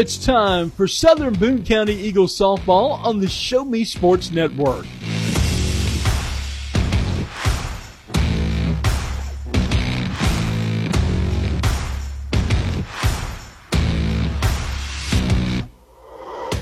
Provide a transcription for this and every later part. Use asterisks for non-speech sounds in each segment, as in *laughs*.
It's time for Southern Boone County Eagles softball on the Show Me Sports Network.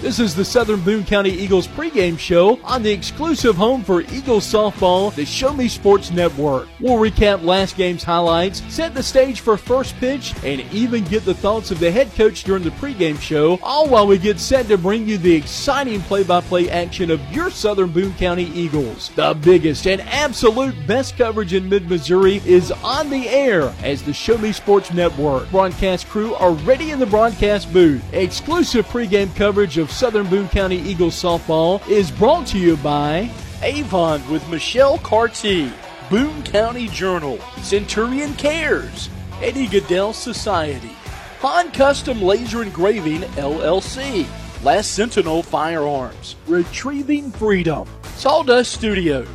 This is the Southern Boone County Eagles pregame show on the exclusive home for Eagles softball, the Show Me Sports Network. We'll recap last game's highlights, set the stage for first pitch, and even get the thoughts of the head coach during the pregame show, all while we get set to bring you the exciting play-by-play action of your Southern Boone County Eagles. The biggest and absolute best coverage in mid-Missouri is on the air as the Show Me Sports Network broadcast crew are ready in the broadcast booth. Exclusive pregame coverage of Southern Boone County Eagles softball is brought to you by Avon with Michelle Carty, Boone County Journal, Centurion Cares, Eddie Gaedel Society, Han Custom Laser Engraving LLC, Last Sentinel Firearms, Retrieving Freedom, Sawdust Studios,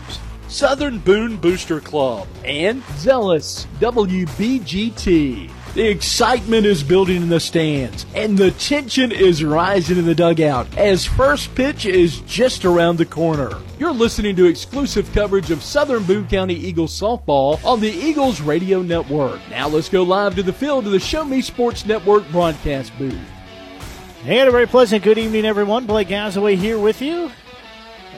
Southern Boone Booster Club, and Zealous WBGT. The excitement is building in the stands, and the tension is rising in the dugout as first pitch is just around the corner. You're listening to exclusive coverage of Southern Boone County Eagles softball on the Eagles Radio Network. Now let's go live to the field to the Show Me Sports Network broadcast booth. And a very pleasant good evening, everyone. Blake Gazaway here with you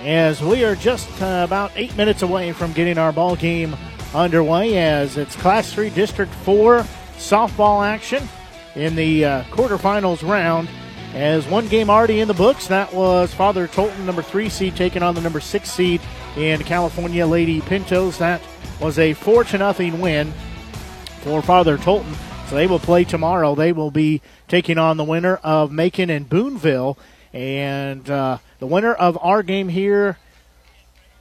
as we are just uh, about eight minutes away from getting our ball game underway as it's Class 3 District 4 softball action in the uh, quarterfinals round. As one game already in the books, that was Father Tolton, number three seed, taking on the number six seed in California Lady Pintos. That was a four to nothing win for Father Tolton. So they will play tomorrow. They will be taking on the winner of Macon and Boonville. And uh, the winner of our game here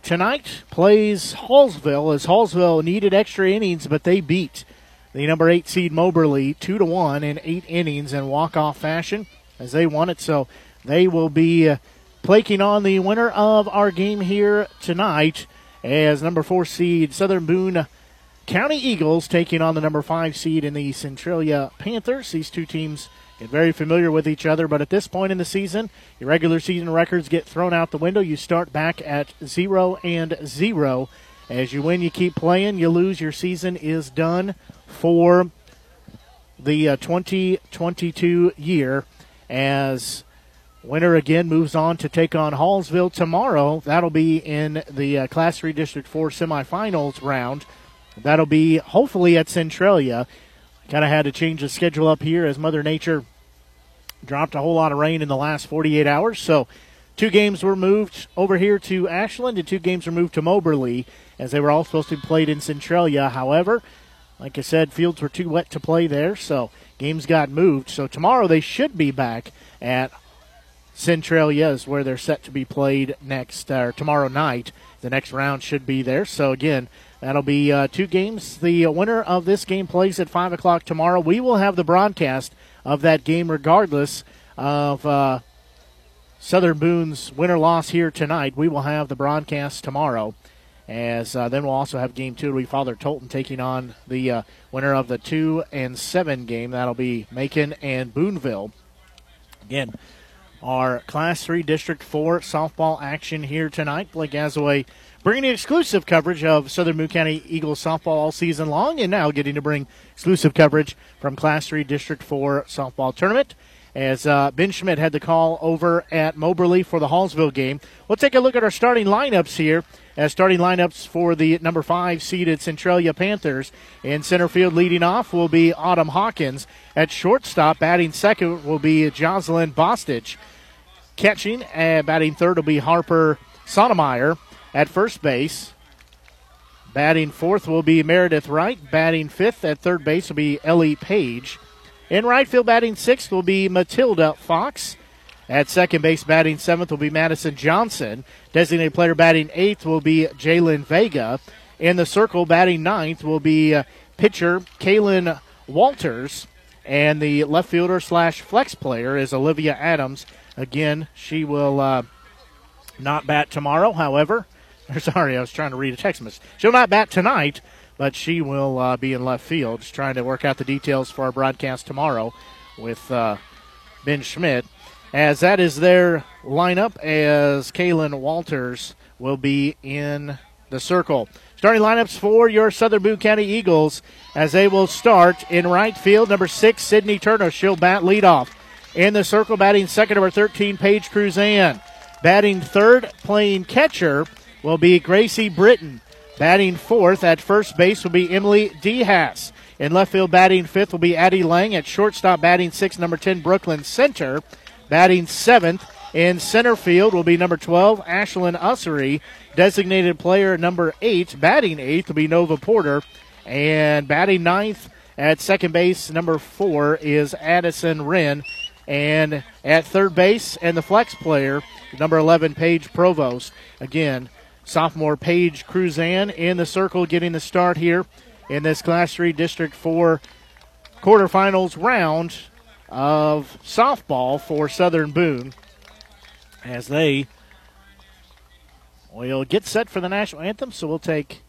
tonight plays Hallsville, as Hallsville needed extra innings, but they beat the number eight seed Moberly two to one in eight innings in walk off fashion as they won it. So they will be uh, plaking on the winner of our game here tonight as number four seed Southern Boone County Eagles taking on the number five seed in the Centralia Panthers. These two teams get very familiar with each other, but at this point in the season, your regular season records get thrown out the window. You start back at zero and zero. As you win, you keep playing. You lose, your season is done for the uh, 2022 year. As winner again moves on to take on Hallsville tomorrow. That'll be in the uh, Class 3 District 4 semifinals round. That'll be hopefully at Centralia. Kind of had to change the schedule up here as Mother Nature dropped a whole lot of rain in the last 48 hours. So two games were moved over here to Ashland and two games were moved to Moberly as they were all supposed to be played in Centralia. However, like I said, fields were too wet to play there, so games got moved. So tomorrow they should be back at Centralia is where they're set to be played next or uh, tomorrow night. The next round should be there. So again, that'll be uh, two games. The winner of this game plays at five o'clock tomorrow. We will have the broadcast of that game, regardless of uh, Southern Boone's winner loss here tonight. We will have the broadcast tomorrow. As uh, then we'll also have game two. We Father Tolton taking on the uh, winner of the two and seven game. That'll be Macon and Boonville. Again, our Class Three District Four softball action here tonight. Blake Gazaway bringing exclusive coverage of Southern Boone County Eagles softball all season long, and now getting to bring exclusive coverage from Class Three District Four softball tournament as uh, Ben Schmidt had the call over at Moberly for the Hallsville game. We'll take a look at our starting lineups here. As starting lineups for the number five seeded Centralia Panthers. In center field, leading off will be Autumn Hawkins. At shortstop, batting second will be Jocelyn Bostich. Catching, uh, batting third will be Harper Sotomayor. At first base, batting fourth will be Meredith Wright. Batting fifth at third base will be Ellie Page. In right field, batting sixth will be Matilda Fox. At second base, batting seventh will be Madison Johnson. Designated player batting eighth will be Jalen Vega. In the circle, batting ninth will be uh, pitcher Kaylin Walters. And the left fielder slash flex player is Olivia Adams. Again, she will uh, not bat tomorrow, however. *laughs* Sorry, I was trying to read a text message. She'll not bat tonight, but she will uh, be in left field. Just trying to work out the details for our broadcast tomorrow with uh, Ben Schmidt as that is their lineup, as Kaylin Walters will be in the circle. Starting lineups for your Southern Boone County Eagles as they will start in right field. Number six, Sydney Turner. She'll bat leadoff. In the circle, batting second, number 13, Paige Cruzan. Batting third, playing catcher, will be Gracie Britton. Batting fourth at first base will be Emily Dehas. In left field, batting fifth will be Addie Lang. At shortstop, batting sixth, number 10, Brooklyn Center. Batting seventh in center field will be number 12, Ashlyn Ussery. Designated player number eight, batting eighth, will be Nova Porter. And batting ninth at second base, number four, is Addison Wren. And at third base, and the flex player, number 11, Paige Provost. Again, sophomore Paige Cruzan in the circle getting the start here in this Class 3 District 4 quarterfinals round of softball for Southern Boone as they will get set for the national anthem. So we'll take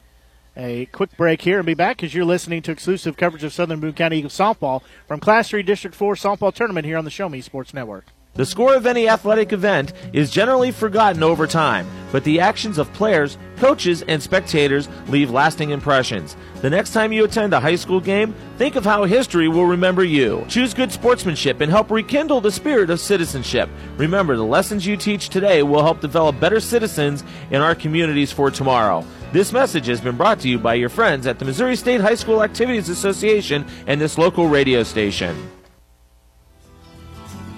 a quick break here and be back as you're listening to exclusive coverage of Southern Boone County Eagles softball from Class 3 District 4 softball tournament here on the Show Me Sports Network. The score of any athletic event is generally forgotten over time, but the actions of players, coaches, and spectators leave lasting impressions. The next time you attend a high school game, think of how history will remember you. Choose good sportsmanship and help rekindle the spirit of citizenship. Remember, the lessons you teach today will help develop better citizens in our communities for tomorrow. This message has been brought to you by your friends at the Missouri State High School Activities Association and this local radio station.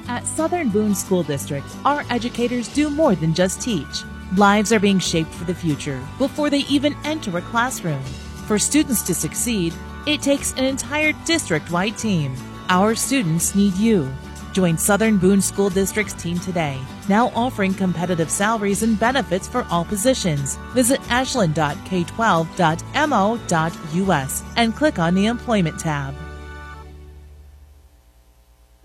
At Southern Boone School District, our educators do more than just teach. Lives are being shaped for the future before they even enter a classroom. For students to succeed, it takes an entire district wide team. Our students need you. Join Southern Boone School District's team today, now offering competitive salaries and benefits for all positions. Visit ashland.k12.mo.us and click on the Employment tab.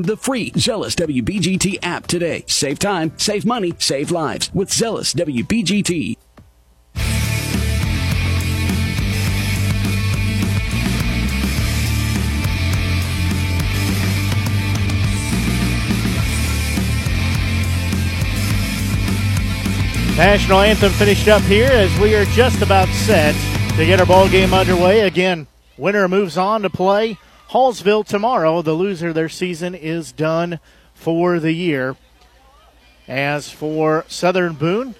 the free Zealous WBGT app today. Save time, save money, save lives with Zealous WBGT. National anthem finished up here as we are just about set to get our ball game underway. Again, winner moves on to play Hallsville tomorrow. The loser their season is done for the year. As for Southern Boone,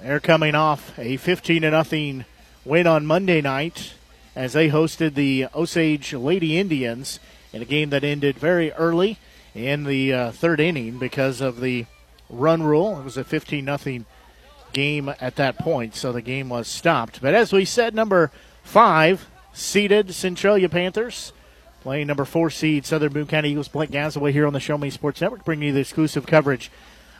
they're coming off a 15 0 win on Monday night as they hosted the Osage Lady Indians in a game that ended very early in the uh, third inning because of the run rule. It was a 15 0 game at that point, so the game was stopped. But as we said, number five, seeded Centralia Panthers. Playing number four seed Southern Boone County Eagles, Blake Gazaway here on the Show Me Sports Network, bringing you the exclusive coverage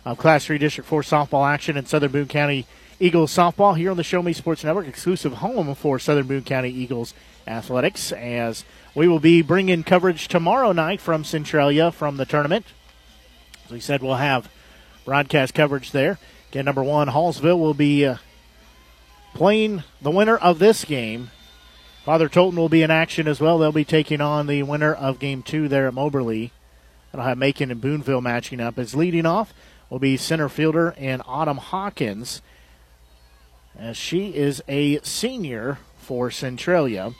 of Class 3 District 4 softball action and Southern Boone County Eagles softball here on the Show Me Sports Network, exclusive home for Southern Boone County Eagles athletics. As we will be bringing coverage tomorrow night from Centralia from the tournament. As we said, we'll have broadcast coverage there. Again, number one, Hallsville will be uh, playing the winner of this game Father Tolton will be in action as well. They'll be taking on the winner of game two there at Moberly. That'll have Macon and Boonville matching up. As leading off will be center fielder and Autumn Hawkins, as she is a senior for Centralia.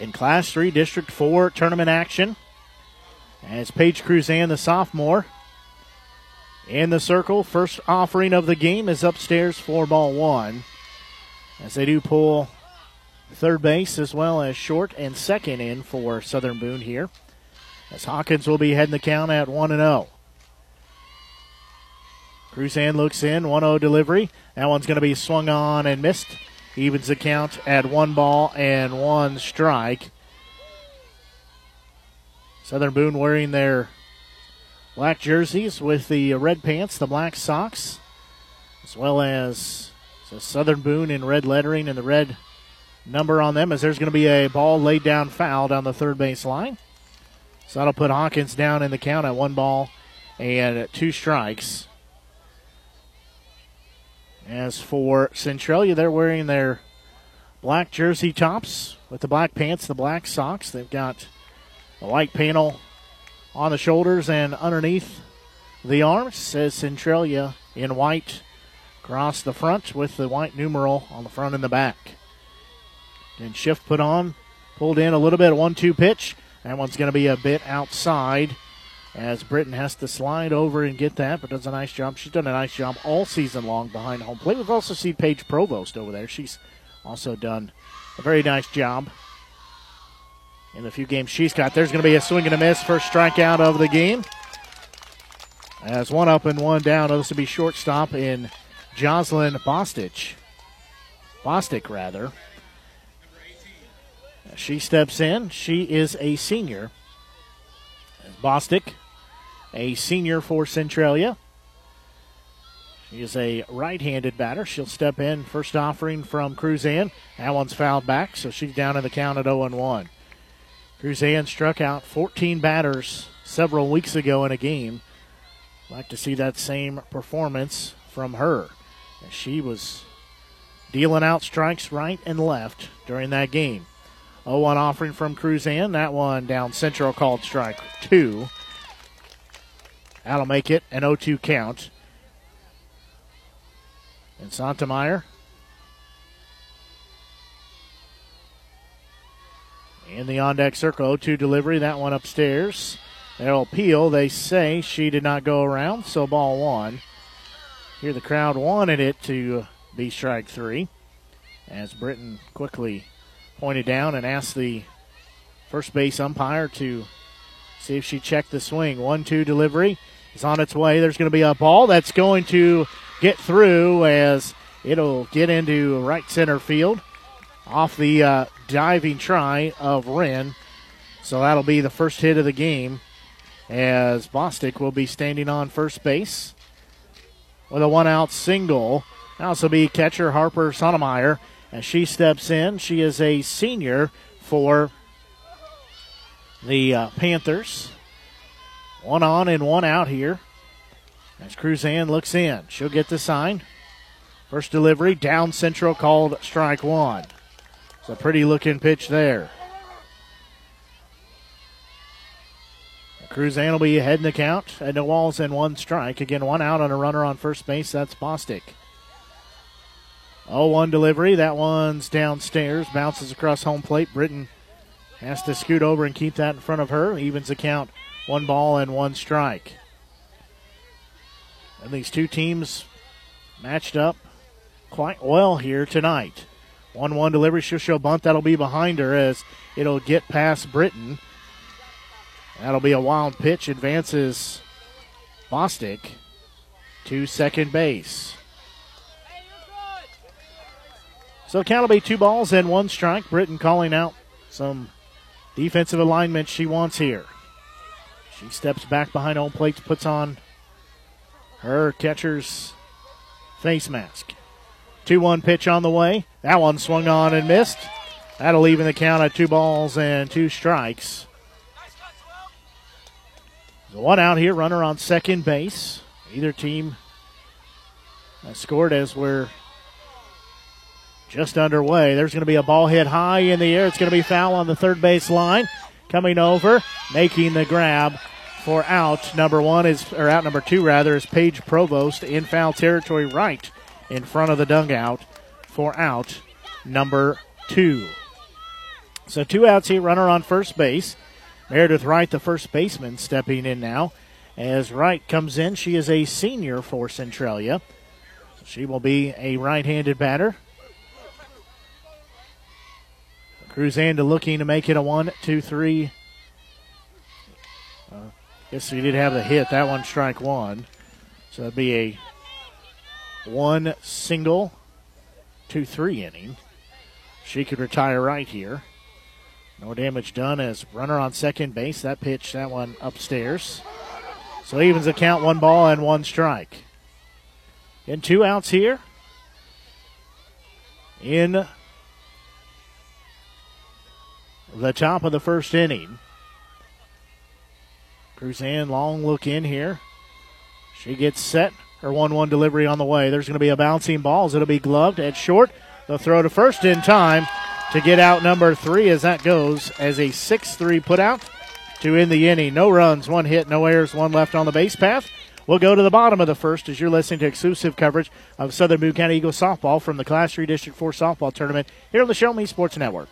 in Class 3 District 4 tournament action. As Paige Cruzan, the sophomore, in the circle. First offering of the game is upstairs for ball one. As they do pull third base as well as short and second in for Southern Boone here. As Hawkins will be heading the count at 1 0. Cruzan looks in, 1 0 delivery. That one's going to be swung on and missed. Evens the count at one ball and one strike. Southern Boone wearing their black jerseys with the red pants, the black socks, as well as Southern Boone in red lettering and the red number on them as there's going to be a ball laid down foul down the third base line. So that'll put Hawkins down in the count at one ball and two strikes. As for Centralia, they're wearing their black jersey tops with the black pants, the black socks. They've got a white panel on the shoulders and underneath the arms. Says Centralia in white across the front with the white numeral on the front and the back. And shift put on, pulled in a little bit, one two pitch. That one's going to be a bit outside as Britton has to slide over and get that, but does a nice job. She's done a nice job all season long behind home plate. We've also seen Paige Provost over there. She's also done a very nice job in the few games she's got. There's going to be a swing and a miss, first strikeout of the game. As one up and one down, this will be shortstop in Jocelyn Bostich. Bostic, rather. She steps in. She is a senior. Bostic, a senior for Centralia. She is a right handed batter. She'll step in. First offering from Cruzan. That one's fouled back, so she's down in the count at 0 1. Cruzan struck out 14 batters several weeks ago in a game. Like to see that same performance from her. She was dealing out strikes right and left during that game. 0 1 offering from Cruzan. That one down central called strike two. That'll make it an 0 2 count. And Santameyer in the on deck circle. 0 2 delivery. That one upstairs. They'll peel. They say she did not go around, so ball one. Here the crowd wanted it to be strike three as Britton quickly pointed down and asked the first base umpire to see if she checked the swing. One two delivery is on its way. There's going to be a ball that's going to get through as it'll get into right center field off the uh, diving try of Wren. So that'll be the first hit of the game as Bostic will be standing on first base with a one out single. Also be catcher Harper Sonemeyer as she steps in. She is a senior for the uh, Panthers. One on and one out here. As Cruzan looks in, she'll get the sign. First delivery down central called strike one. It's a pretty looking pitch there. Cruzan will be ahead in the count And the walls and one strike. Again, one out on a runner on first base. That's Bostic. 0 1 delivery. That one's downstairs. Bounces across home plate. Britton has to scoot over and keep that in front of her. Evens the count. One ball and one strike. And these two teams matched up quite well here tonight. 1 1 delivery. She'll show bunt. That'll be behind her as it'll get past Britton. That'll be a wild pitch. Advances Bostic to second base. So count will be two balls and one strike. Britton calling out some defensive alignment she wants here. She steps back behind home plate, puts on her catcher's face mask. 2 1 pitch on the way. That one swung on and missed. That'll even the count at two balls and two strikes. One out here, runner on second base. Either team scored as we're just underway. There's going to be a ball hit high in the air. It's going to be foul on the third base line. Coming over, making the grab for out number one is, or out number two rather, is Paige Provost in foul territory right in front of the dugout for out number two. So two outs here, runner on first base. Meredith Wright, the first baseman, stepping in now. As Wright comes in, she is a senior for Centralia. She will be a right handed batter. Cruzanda looking to make it a one, two, three. Uh, guess we did have the hit. That one strike one. So it'd be a one single, two, three inning. She could retire right here. No damage done as runner on second base. That pitch, that one upstairs. So evens the count, one ball and one strike. In two outs here. In the top of the first inning. Cruzan, long look in here. She gets set. Her 1 1 delivery on the way. There's going to be a bouncing ball it'll be gloved at short. They'll throw to first in time to get out number three as that goes as a 6 3 put out to end the inning. No runs, one hit, no errors, one left on the base path. We'll go to the bottom of the first as you're listening to exclusive coverage of Southern Boone County Eagles softball from the Class 3 District 4 softball tournament here on the Show Me Sports Network.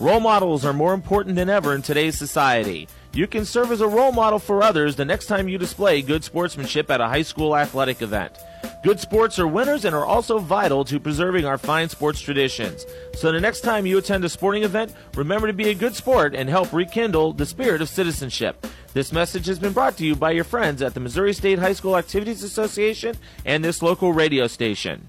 Role models are more important than ever in today's society. You can serve as a role model for others the next time you display good sportsmanship at a high school athletic event. Good sports are winners and are also vital to preserving our fine sports traditions. So the next time you attend a sporting event, remember to be a good sport and help rekindle the spirit of citizenship. This message has been brought to you by your friends at the Missouri State High School Activities Association and this local radio station.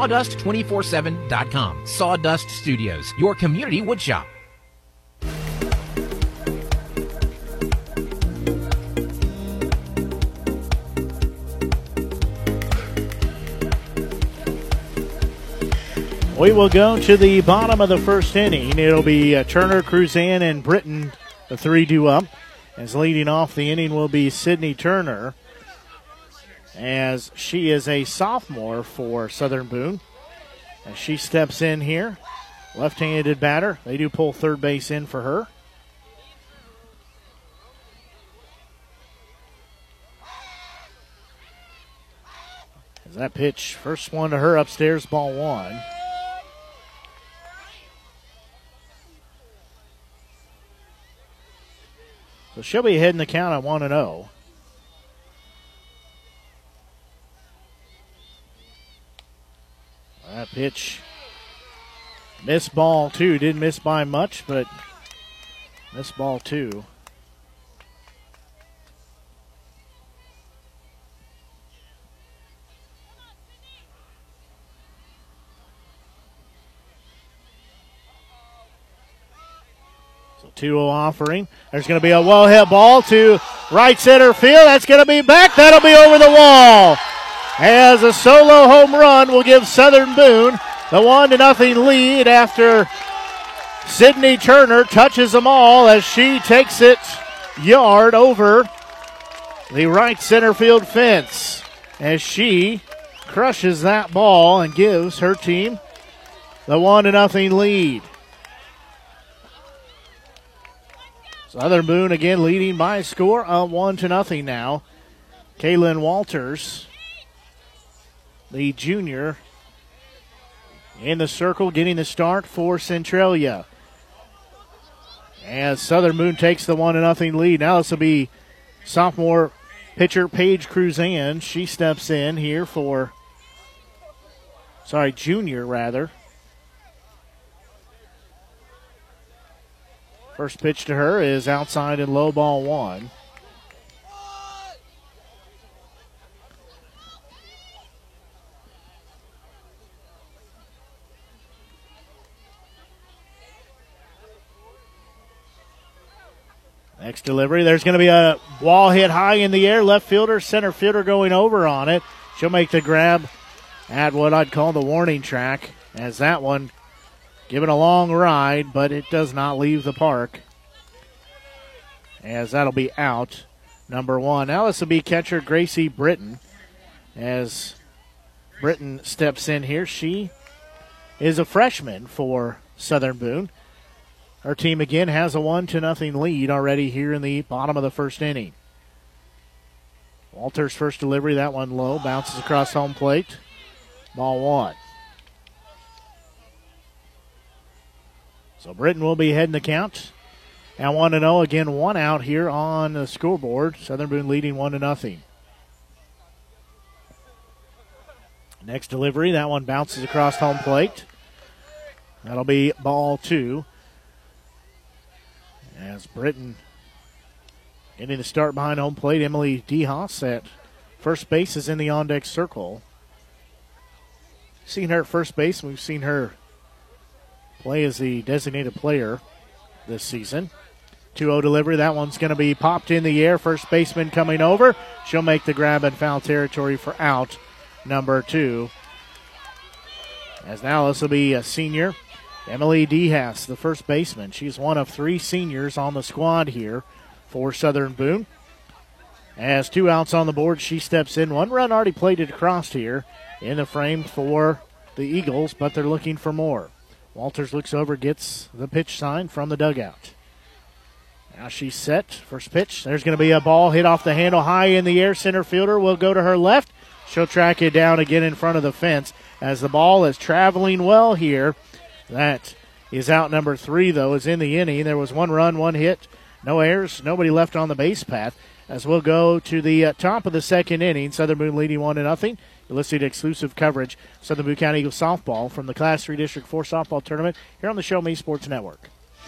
sawdust247.com. Sawdust Studios, your community woodshop. We will go to the bottom of the first inning. It'll be uh, Turner, Cruzan, and Britton, the three do up. As leading off the inning will be Sydney Turner as she is a sophomore for Southern Boone. As she steps in here, left handed batter. They do pull third base in for her. As that pitch, first one to her upstairs, ball one. So she'll be ahead in the count at 1 and 0. That pitch. Miss ball, two. Didn't miss by much, but missed ball, two. So 2 offering. There's going to be a well hit ball to right center field. That's going to be back. That'll be over the wall as a solo home run will give Southern Boone the one to nothing lead after Sydney Turner touches them all as she takes it yard over the right center field fence as she crushes that ball and gives her team the one to nothing lead. Southern Boone again leading by a score of one to nothing now. Kaylin Walters the junior in the circle, getting the start for Centralia. As Southern Boone takes the one to nothing lead. Now this will be sophomore pitcher Paige Cruzan. She steps in here for sorry, junior rather. First pitch to her is outside and low ball one. Next delivery, there's going to be a wall hit high in the air. Left fielder, center fielder going over on it. She'll make the grab at what I'd call the warning track as that one Given a long ride, but it does not leave the park. As that'll be out. Number one. Now this will be catcher Gracie Britton. As Britton steps in here, she is a freshman for Southern Boone. Our team again has a one to nothing lead already here in the bottom of the first inning. Walters' first delivery, that one low, bounces across home plate. Ball one. So Britton will be heading the count. And 1 0 again, one out here on the scoreboard. Southern Boone leading 1 to nothing. Next delivery, that one bounces across home plate. That'll be ball two. As Britton getting the start behind home plate, Emily DeHaas at first base is in the on deck circle. Seen her at first base, and we've seen her play as the designated player this season. 2 0 delivery. That one's going to be popped in the air. First baseman coming over. She'll make the grab in foul territory for out number two. As now this will be a senior, Emily Dehas, the first baseman. She's one of three seniors on the squad here for Southern Boone. As two outs on the board, she steps in. One run already plated across here in the frame for the Eagles, but they're looking for more. Walters looks over, gets the pitch sign from the dugout. Now she's set. First pitch. There's going to be a ball hit off the handle high in the air. Center fielder will go to her left. She'll track it down again in front of the fence as the ball is traveling well here. That is out number three, though, is in the inning. There was one run, one hit, no errors, nobody left on the base path. As we'll go to the uh, top of the second inning, Southern Boone leading one to nothing. Listening to exclusive coverage Southern Boone County Eagles softball from the Class 3 District 4 softball tournament here on the Show Me Sports Network.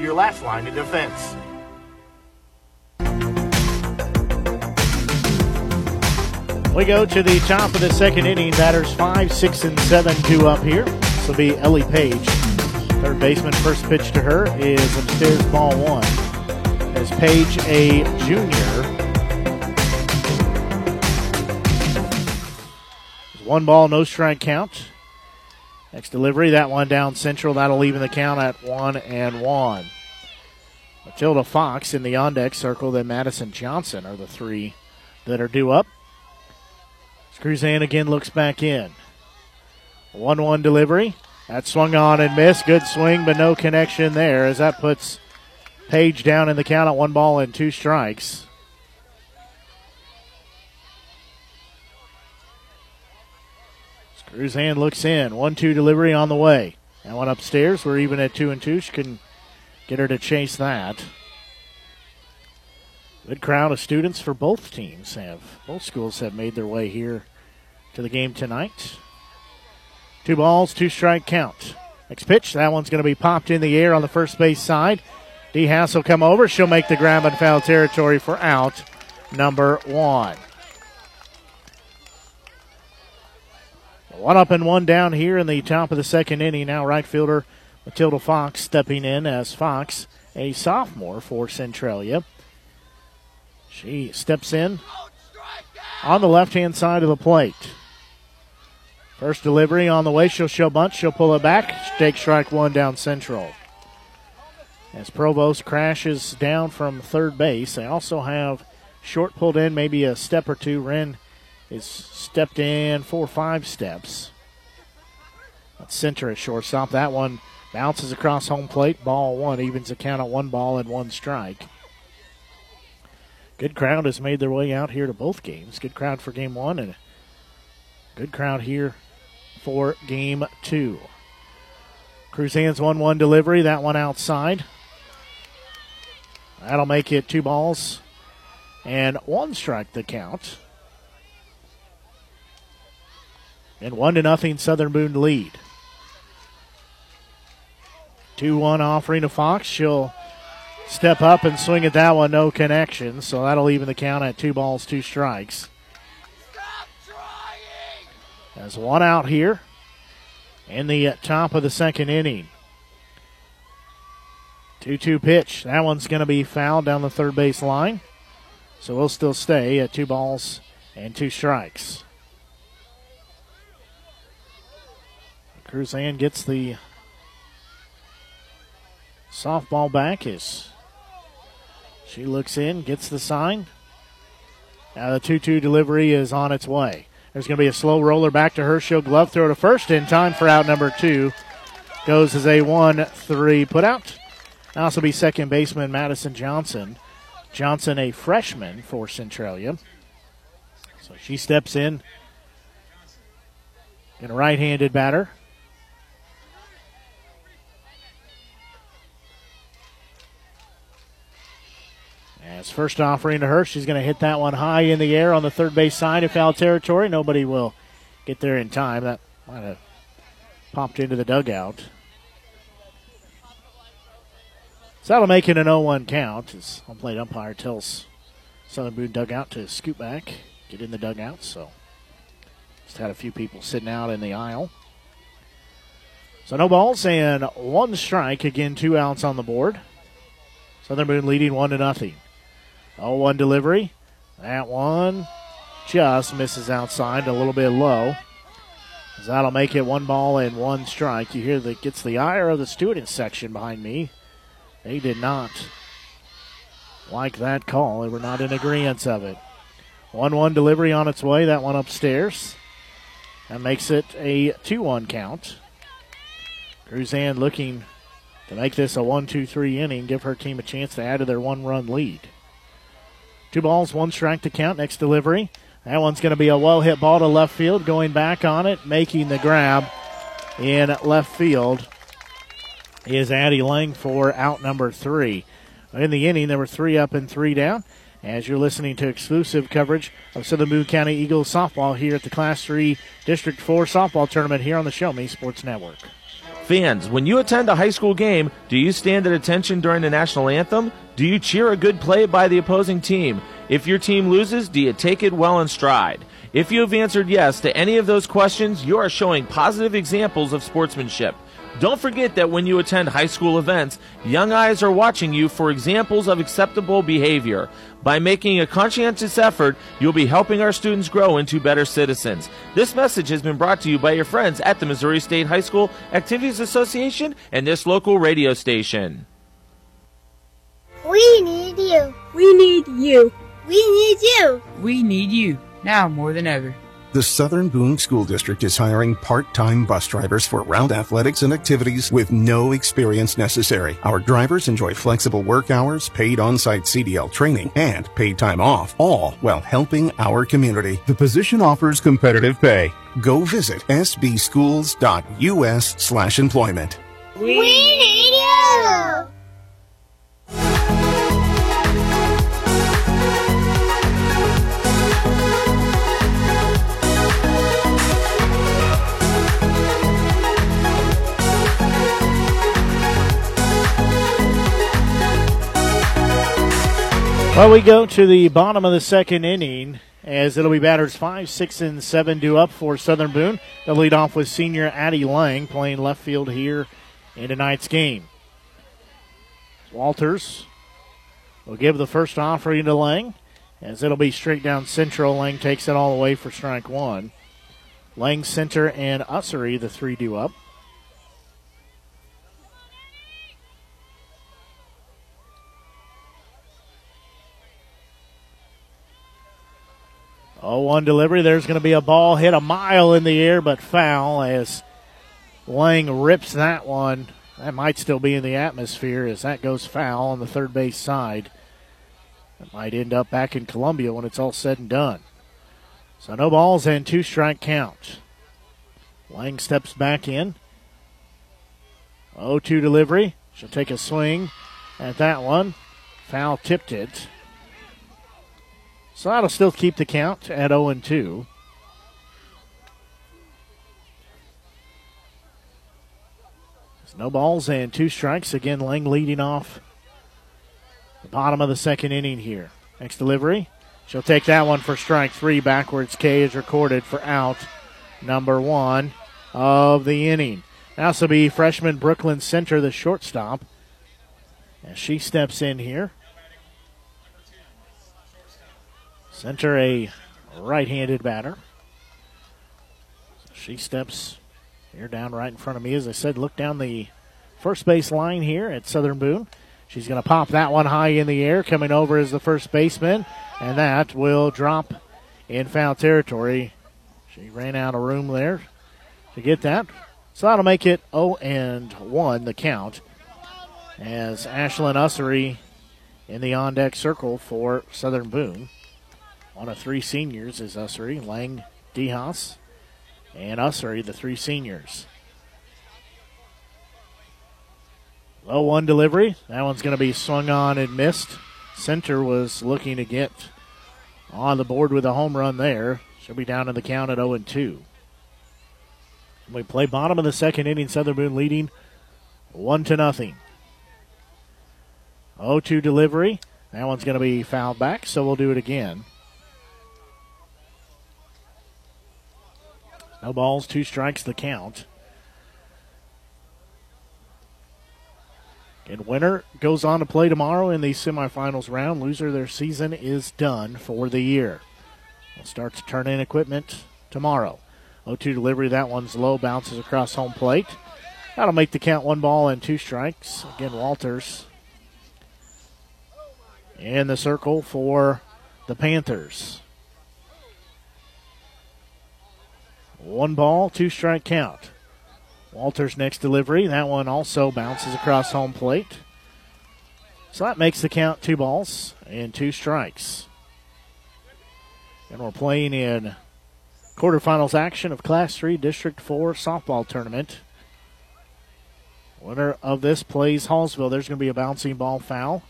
your last line of defense. We go to the top of the second inning. Batters five, six, and seven, two up here. This will be Ellie Page. Third baseman, first pitch to her is upstairs, ball one. As Page, a junior. One ball, no strike count. Next delivery, that one down central. That'll even the count at one and one. Matilda Fox in the on deck circle, then Madison Johnson are the three that are due up. Cruzan again looks back in. 1 1 delivery. That swung on and missed. Good swing, but no connection there as that puts Page down in the count at one ball and two strikes. Cruzan looks in. 1 2 delivery on the way. That one upstairs. We're even at 2 and 2. She can get her to chase that. Good crowd of students for both teams have both schools have made their way here to the game tonight. Two balls, two strike count. Next pitch, that one's going to be popped in the air on the first base side. DeHaas will come over. She'll make the grab in foul territory for out number one. One up and one down here in the top of the second inning. Now right fielder Matilda Fox stepping in as Fox, a sophomore for Centralia. She steps in on the left hand side of the plate. First delivery on the way. She'll show bunt. She'll pull it back. Take strike one down central. As Provost crashes down from third base, they also have short pulled in maybe a step or two. Wren is stepped in four or five steps. Let's center at shortstop. That one bounces across home plate. Ball one evens the count at one ball and one strike. Good crowd has made their way out here to both games. Good crowd for game one and good crowd here for game two. Cruzan's 1 1 delivery. That one outside. That'll make it two balls and one strike the count. And one to nothing Southern Boone lead. 2 1 offering to Fox. She'll step up and swing at that one. No connection. So that'll even the count at two balls, two strikes. There's one out here in the uh, top of the second inning. 2 2 pitch. That one's going to be fouled down the third base line. So we'll still stay at two balls and two strikes. Cruzan gets the softball back as she looks in, gets the sign. Now the 2 2 delivery is on its way. There's going to be a slow roller back to her. She'll glove throw to first in time for out number two. Goes as a 1 3 put out. Also be second baseman Madison Johnson. Johnson, a freshman for Centralia. So she steps in in a right handed batter. As first offering to her, she's going to hit that one high in the air on the third base side of foul territory. Nobody will get there in time. That might have popped into the dugout. So that'll make it an 0 1 count as home plate umpire tells Southern Boone dugout to scoot back, get in the dugout. So just had a few people sitting out in the aisle. So no balls and one strike. Again, two outs on the board. Southern Boone leading one to nothing. 0 1 delivery. That one just misses outside, a little bit low. That'll make it one ball and one strike. You hear that gets the ire of the student section behind me. They did not like that call. They were not in agreement of it. 1 1 delivery on its way. That one upstairs. That makes it a 2 1 count. Cruzan looking to make this a 1 2 3 inning, give her team a chance to add to their one run lead. Two balls, one strike to count. Next delivery. That one's going to be a well hit ball to left field. Going back on it, making the grab in left field is Addie Lang for out number three. In the inning, there were three up and three down. As you're listening to exclusive coverage of Southern Boone County Eagles softball here at the Class 3 District 4 softball tournament here on the Show Me Sports Network. Fans, when you attend a high school game, do you stand at attention during the national anthem? Do you cheer a good play by the opposing team? If your team loses, do you take it well in stride? If you have answered yes to any of those questions, you are showing positive examples of sportsmanship. Don't forget that when you attend high school events, young eyes are watching you for examples of acceptable behavior. By making a conscientious effort, you'll be helping our students grow into better citizens. This message has been brought to you by your friends at the Missouri State High School Activities Association and this local radio station. We need you. We need you. We need you. We need you now more than ever. The Southern Boone School District is hiring part-time bus drivers for route athletics and activities with no experience necessary. Our drivers enjoy flexible work hours, paid on-site CDL training, and paid time off, all while helping our community. The position offers competitive pay. Go visit sbschools.us slash employment. We need you. Well, we go to the bottom of the second inning as it'll be batters five, six, and seven due up for Southern Boone. They'll lead off with senior Addie Lang playing left field here in tonight's game. Walters will give the first offering to Lang as it'll be straight down central. Lang takes it all the way for strike one. Lang, center, and Ussery, the three due up. Oh, one delivery. There's going to be a ball hit a mile in the air, but foul as Lang rips that one. That might still be in the atmosphere as that goes foul on the third base side. It might end up back in Columbia when it's all said and done. So no balls and two strike count. Lang steps back in. 0 2 delivery. She'll take a swing at that one. Foul tipped it. So that'll still keep the count at 0 2. No balls and two strikes. Again, Lang leading off the bottom of the second inning here. Next delivery. She'll take that one for strike three. Backwards K is recorded for out number one of the inning. Now this will be freshman Brooklyn Center, the shortstop. As she steps in here. Center, a right handed batter. She steps here down right in front of me. As I said, look down the first base line here at Southern Boone. She's going to pop that one high in the air. Coming over is the first baseman, and that will drop in foul territory. She ran out of room there to get that. So that'll make it 0 and 1 the count. As Ashlyn Ussery in the on deck circle for Southern Boone. One of three seniors is Ussery, Lang, DeHaas, and Ussery, the three seniors. Low one delivery. That one's going to be swung on and missed. Center was looking to get on the board with a home run there. She'll be down in the count at 0 and 2. We play bottom of the second inning. Southern Boone leading one to nothing. 0 2 delivery. That one's going to be fouled back, so we'll do it again. No balls, two strikes the count. And winner goes on to play tomorrow in the semifinals round. Loser, their season is done for the year. They'll start to turn in equipment tomorrow. 0 2 delivery, that one's low, bounces across home plate. That'll make the count one ball and two strikes. Again, Walters in the circle for the Panthers. One ball, two strike count. Walters' next delivery. That one also bounces across home plate. So that makes the count two balls and two strikes. And we're playing in quarterfinals action of Class 3 District 4 softball tournament. Winner of this plays Hallsville. There's going to be a bouncing ball foul.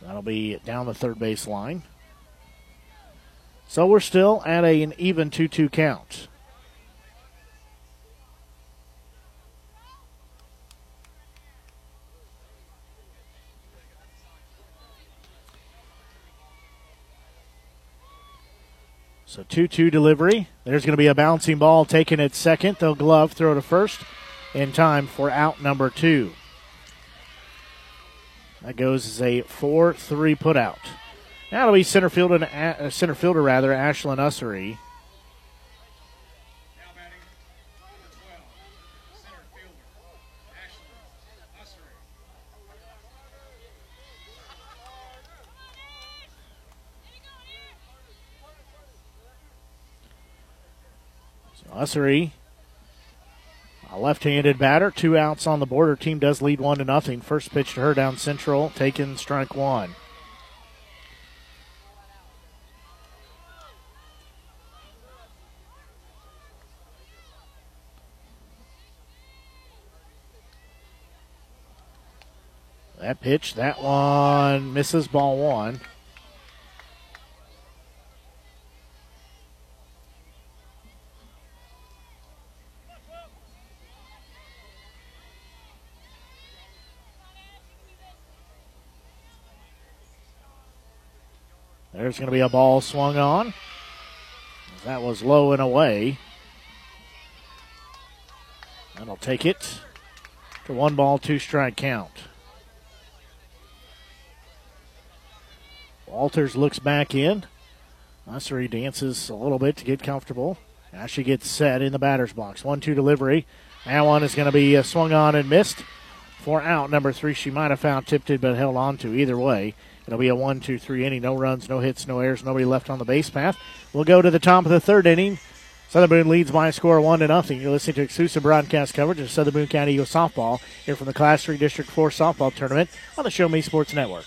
That'll be down the third base line. So we're still at a, an even 2 2 count. So 2 2 delivery. There's going to be a bouncing ball taken at second. They'll glove, throw to first in time for out number two. That goes as a 4 3 put out. It'll be center fielder, uh, center fielder rather, Ashlyn Ussery. Ussery, a left-handed batter, two outs on the board. Team does lead one to nothing. First pitch to her down central, taken strike one. That pitch, that one misses ball one. There's going to be a ball swung on. That was low and away. That'll take it to one ball, two strike count. Walters looks back in. Ussery dances a little bit to get comfortable. Now she gets set in the batter's box. One two delivery. That one is going to be uh, swung on and missed for out number three. She might have found tipped it but held on to either way. It'll be a one, two, three inning. No runs, no hits, no errors, nobody left on the base path. We'll go to the top of the third inning. Southern Boone leads by a score of one to nothing. You're listening to exclusive broadcast coverage of Southern Boone County Eagle softball here from the Class 3 District 4 softball tournament on the Show Me Sports Network.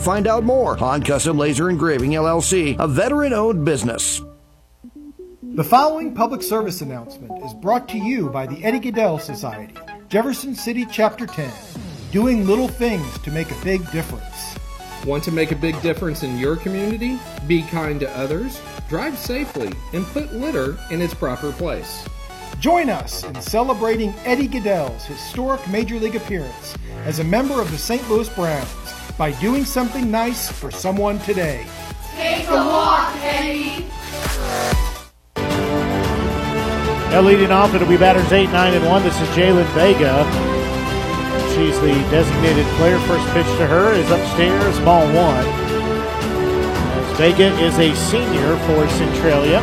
find out more. Han Custom Laser Engraving LLC, a veteran owned business. The following public service announcement is brought to you by the Eddie Gaedel Society, Jefferson City Chapter 10, doing little things to make a big difference. Want to make a big difference in your community? Be kind to others, drive safely, and put litter in its proper place. Join us in celebrating Eddie Gaedel's historic Major League appearance as a member of the St. Louis Browns by doing something nice for someone today. Take a walk, Eddie. Now leading off, it'll be batters 8, 9, and 1. This is Jalen Vega. She's the designated player. First pitch to her is upstairs, ball one. As Vega is a senior for Centralia.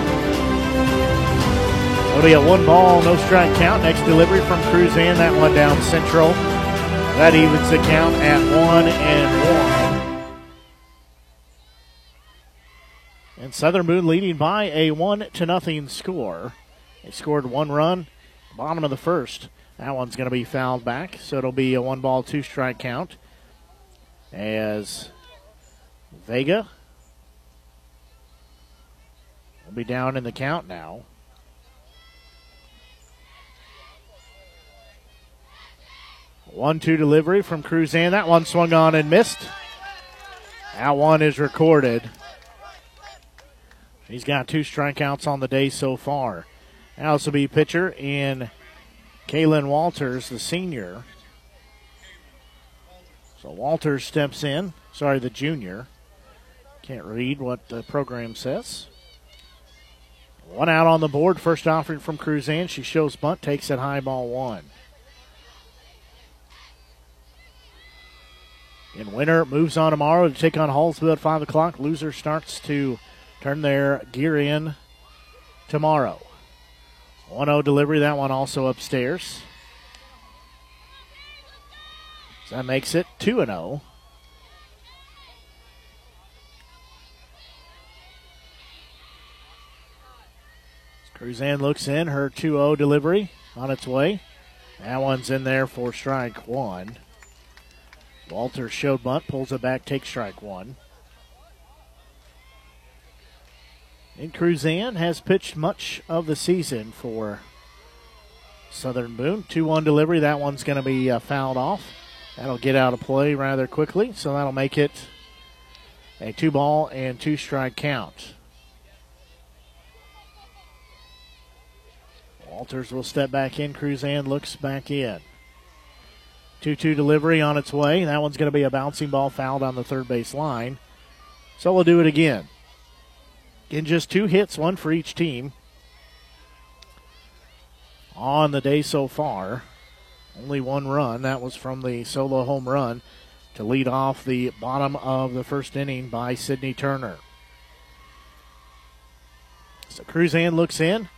It'll be a one ball, no strike count. Next delivery from Cruzan. That one down central. That evens the count at one and one. And Southern Boone leading by a one to nothing score. They scored one run, bottom of the first. That one's going to be fouled back, so it'll be a one ball, two strike count. As Vega will be down in the count now. One two delivery from Cruzan. That one swung on and missed. That one is recorded. He's got two strikeouts on the day so far. Now this be pitcher in Kalen Walters, the senior. So Walters steps in. Sorry, the junior. Can't read what the program says. One out on the board. First offering from Cruzan. She shows bunt, takes it high ball one. And winner moves on tomorrow to take on Hallsville at 5 o'clock. Loser starts to turn their gear in tomorrow. 1 0 delivery, that one also upstairs. So that makes it 2 0. Cruzan looks in, her 2 0 delivery on its way. That one's in there for strike one. Walter showed bunt, pulls it back, takes strike one. And Cruzan has pitched much of the season for Southern Boone. 2 1 delivery. That one's going to be uh, fouled off. That'll get out of play rather quickly, so that'll make it a two ball and two strike count. Walters will step back in. Cruzan looks back in. 2 2 delivery on its way. That one's going to be a bouncing ball fouled on the third base line. So we'll do it again. In just two hits, one for each team on the day so far. Only one run. That was from the solo home run to lead off the bottom of the first inning by Sydney Turner. So Cruzan looks in.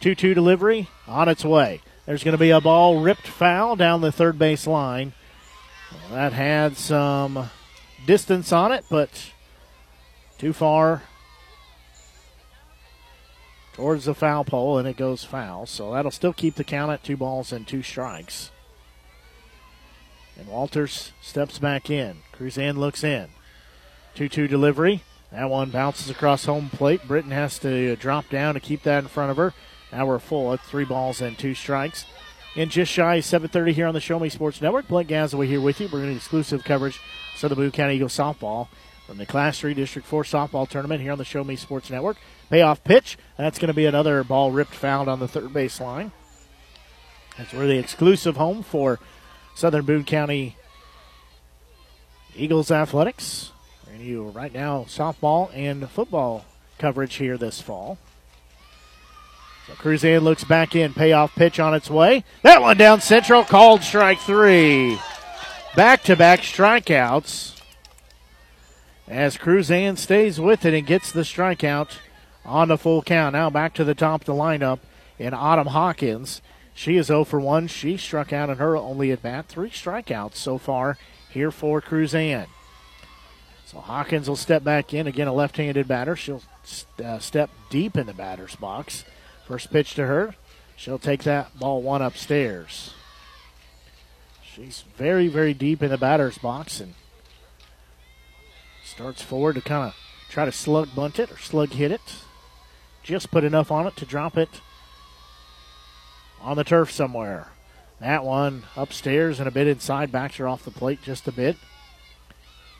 2 2 delivery on its way. There's going to be a ball ripped foul down the third base line. That had some distance on it, but too far towards the foul pole, and it goes foul. So that'll still keep the count at two balls and two strikes. And Walters steps back in. Cruzan looks in. 2 2 delivery. That one bounces across home plate. Britton has to drop down to keep that in front of her. Now we're full at three balls and two strikes. And just shy of 7.30 here on the Show Me Sports Network. Blake Gazaway here with you, bringing exclusive coverage of the Boone County Eagles softball from the Class 3 District 4 softball tournament here on the Show Me Sports Network. Payoff pitch. That's going to be another ball ripped fouled on the third base line. That's where the exclusive home for Southern Boone County Eagles Athletics. And you right now softball and football coverage here this fall. Cruzan looks back in, payoff pitch on its way. That one down central, called strike three. Back to back strikeouts as Cruzan stays with it and gets the strikeout on the full count. Now back to the top of the lineup in Autumn Hawkins. She is 0 for 1. She struck out in her only at bat. Three strikeouts so far here for Cruzan. So Hawkins will step back in. Again, a left handed batter. She'll uh, step deep in the batter's box. First pitch to her. She'll take that ball one upstairs. She's very, very deep in the batter's box and starts forward to kind of try to slug bunt it or slug hit it. Just put enough on it to drop it on the turf somewhere. That one upstairs and a bit inside, backs her off the plate just a bit.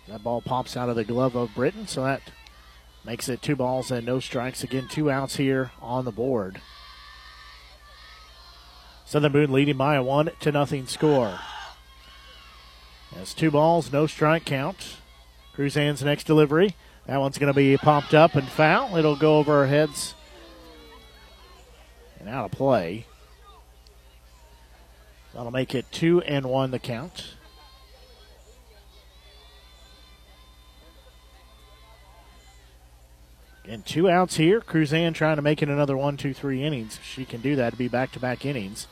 That ball pops out of the glove of Britton, so that makes it two balls and no strikes. Again, two outs here on the board. Southern Boone leading by a one to nothing score. That's two balls, no strike count. Cruzan's next delivery. That one's going to be popped up and foul. It'll go over our heads and out of play. That'll make it two and one the count. And two outs here. Cruzan trying to make it another one, two, three innings. She can do that to be back to back innings.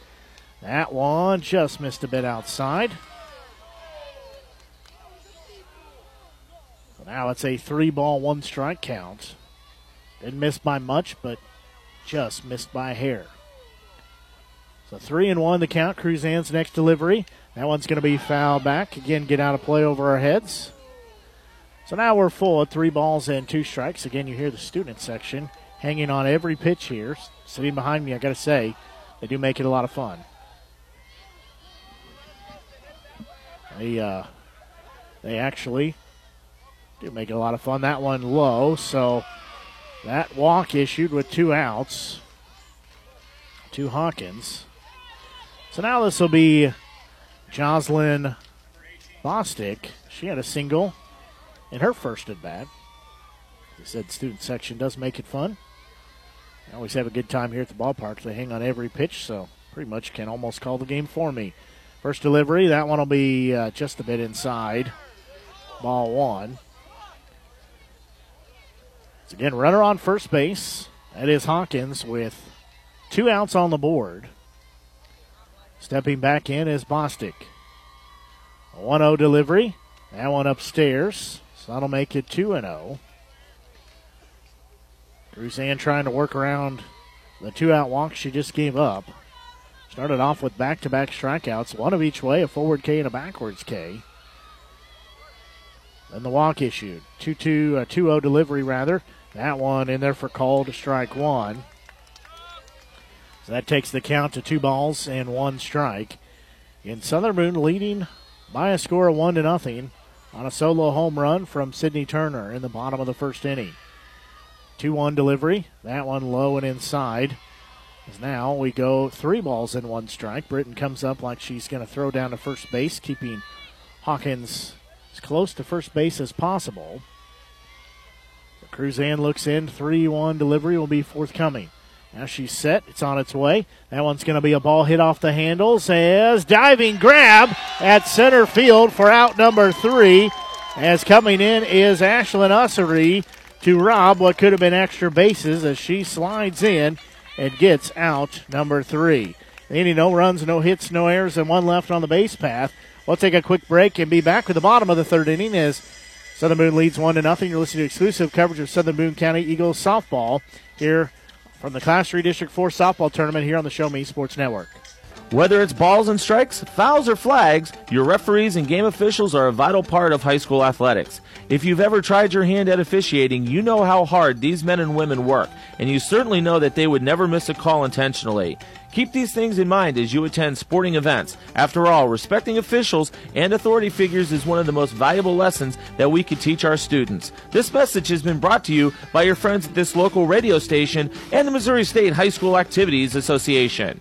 That one just missed a bit outside. So now it's a three ball, one strike count. Didn't miss by much, but just missed by hair. So three and one the count. Cruzan's next delivery. That one's going to be foul back. Again, get out of play over our heads. So now we're full at three balls and two strikes. Again, you hear the student section hanging on every pitch here. Sitting behind me, I got to say, they do make it a lot of fun. They uh, they actually do make it a lot of fun. That one low, so that walk issued with two outs to Hawkins. So now this will be Jocelyn Bostic. She had a single in her first at bat. They said student section does make it fun. I always have a good time here at the ballpark. They hang on every pitch, so pretty much can almost call the game for me. First delivery, that one will be uh, just a bit inside. Ball one. So again, runner on first base. That is Hawkins with two outs on the board. Stepping back in is Bostic. 1 0 delivery. That one upstairs. So that'll make it 2 0. Cruzan trying to work around the two out walk she just gave up. Started off with back to back strikeouts, one of each way, a forward K and a backwards K. Then the walk issued. 2 2 0 delivery, rather. That one in there for call to strike one. So that takes the count to two balls and one strike. In Southern Boone leading by a score of one to nothing on a solo home run from Sydney Turner in the bottom of the first inning. 2 1 delivery. That one low and inside. As now we go three balls and one strike. Britton comes up like she's going to throw down to first base, keeping Hawkins as close to first base as possible. Cruzan looks in. 3 1 delivery will be forthcoming. Now she's set. It's on its way. That one's going to be a ball hit off the handles as diving grab at center field for out number three. As coming in is Ashlyn Ussery to rob what could have been extra bases as she slides in and gets out number three. Any no runs, no hits, no errors, and one left on the base path. We'll take a quick break and be back with the bottom of the third inning as Southern Boone leads one to nothing. You're listening to exclusive coverage of Southern Boone County Eagles softball here from the Class 3 District 4 softball tournament here on the Show Me Sports Network. Whether it's balls and strikes, fouls, or flags, your referees and game officials are a vital part of high school athletics. If you've ever tried your hand at officiating, you know how hard these men and women work, and you certainly know that they would never miss a call intentionally. Keep these things in mind as you attend sporting events. After all, respecting officials and authority figures is one of the most valuable lessons that we could teach our students. This message has been brought to you by your friends at this local radio station and the Missouri State High School Activities Association.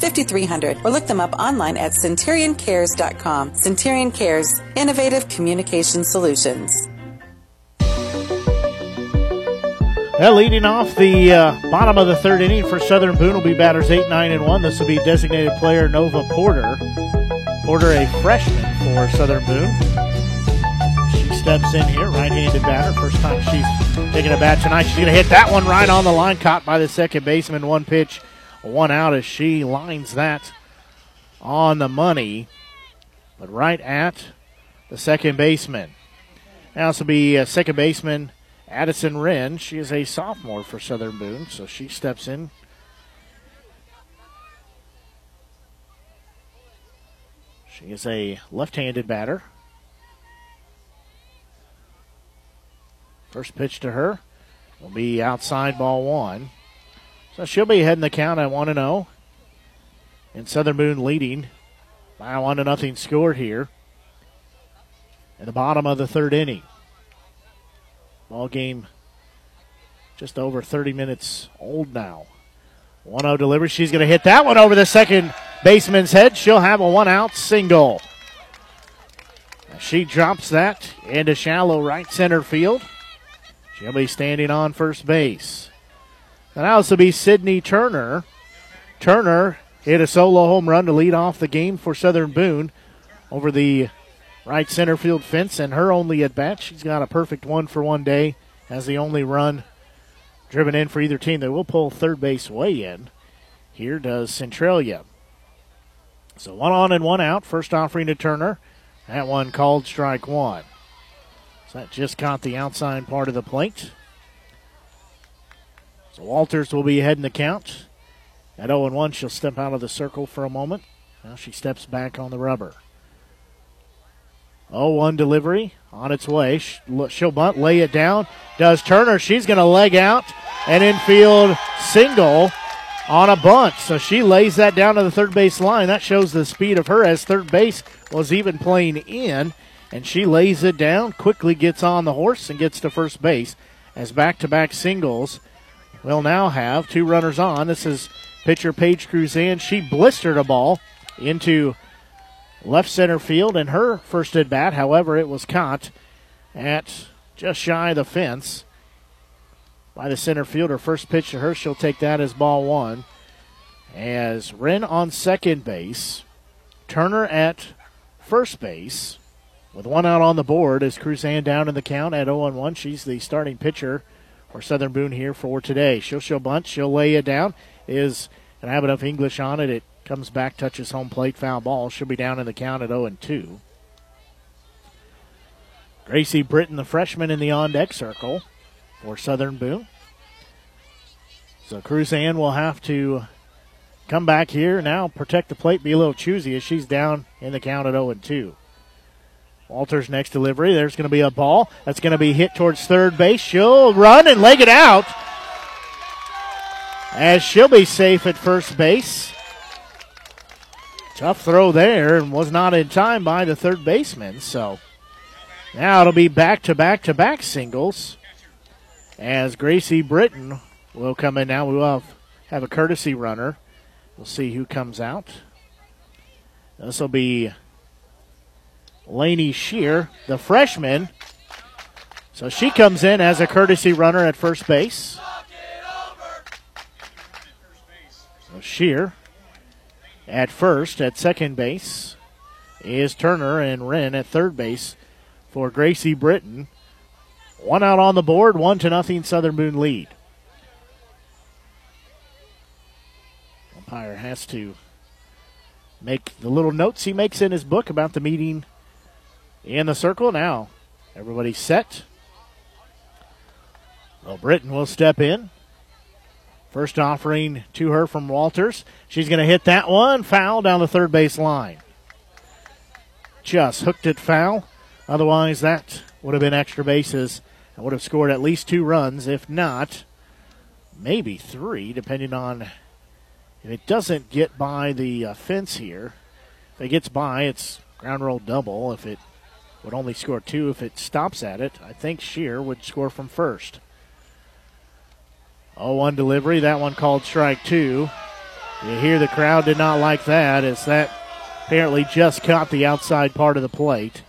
5300 or look them up online at centurioncares.com. Centurion Cares, innovative communication solutions. Well, leading off the uh, bottom of the third inning for Southern Boone will be batters 8, 9, and 1. This will be designated player Nova Porter. Porter, a freshman for Southern Boone. She steps in here, right handed batter. First time she's taking a bat tonight. She's going to hit that one right on the line, caught by the second baseman. One pitch, one out as she lines that on the money, but right at the second baseman. Now, this will be a second baseman. Addison Wren, she is a sophomore for Southern Boone, so she steps in. She is a left handed batter. First pitch to her will be outside ball one. So she'll be heading the count at 1 0. And Southern Boone leading by a 1 0 score here in the bottom of the third inning. Ball game just over 30 minutes old now. 1 0 delivery. She's going to hit that one over the second baseman's head. She'll have a one out single. She drops that into shallow right center field. She'll be standing on first base. And that also be Sydney Turner. Turner hit a solo home run to lead off the game for Southern Boone over the right center field fence, and her only at bat. She's got a perfect one for one day as the only run driven in for either team. They will pull third base way in. Here does Centralia. So one on and one out. First offering to Turner. That one called strike one. So that just caught the outside part of the plate. So Walters will be heading the count. At 0 1, she'll step out of the circle for a moment. Now she steps back on the rubber. 0 1 delivery on its way. She'll bunt, lay it down. Does Turner. She's going to leg out an infield single on a bunt. So she lays that down to the third base line. That shows the speed of her as third base was even playing in. And she lays it down, quickly gets on the horse, and gets to first base as back to back singles will now have two runners on. This is pitcher Paige Cruzan. She blistered a ball into left center field in her first at bat. However, it was caught at just shy of the fence by the center fielder. First pitch to her, she'll take that as ball one. As Wren on second base, Turner at first base, with one out on the board as Cruzan down in the count at 0 1. She's the starting pitcher for Southern Boone here for today. She'll show bunt. She'll lay it down. Is and I have enough English on it. It comes back, touches home plate, foul ball. She'll be down in the count at 0 and 2. Gracie Britton, the freshman in the on deck circle for Southern Boone. So Cruzan will have to come back here now, protect the plate, be a little choosy as she's down in the count at 0 and 2. Walter's next delivery. There's going to be a ball that's going to be hit towards third base. She'll run and leg it out as she'll be safe at first base. Tough throw there and was not in time by the third baseman. So now it'll be back to back to back singles as Gracie Britton will come in now. We will have, a courtesy runner. We'll see who comes out. This will be Laney Shear, the freshman. So she comes in as a courtesy runner at first base. So Shear at first, at second base is Turner and Wren at third base for Gracie Britton. One out on the board, one to nothing Southern Boone lead. Umpire has to make the little notes he makes in his book about the meeting in the circle. Now, Everybody set. Well, Britton will step in. First offering to her from Walters. She's going to hit that one. Foul down the third base line. Just hooked it foul. Otherwise, that would have been extra bases and would have scored at least two runs. If not, maybe three, depending on if it doesn't get by the uh, fence here. If it gets by, it's ground roll double. If it would only score two, if it stops at it, I think Shear would score from first. 0 1 delivery. That one called strike two. You hear the crowd did not like that as that apparently just caught the outside part of the plate.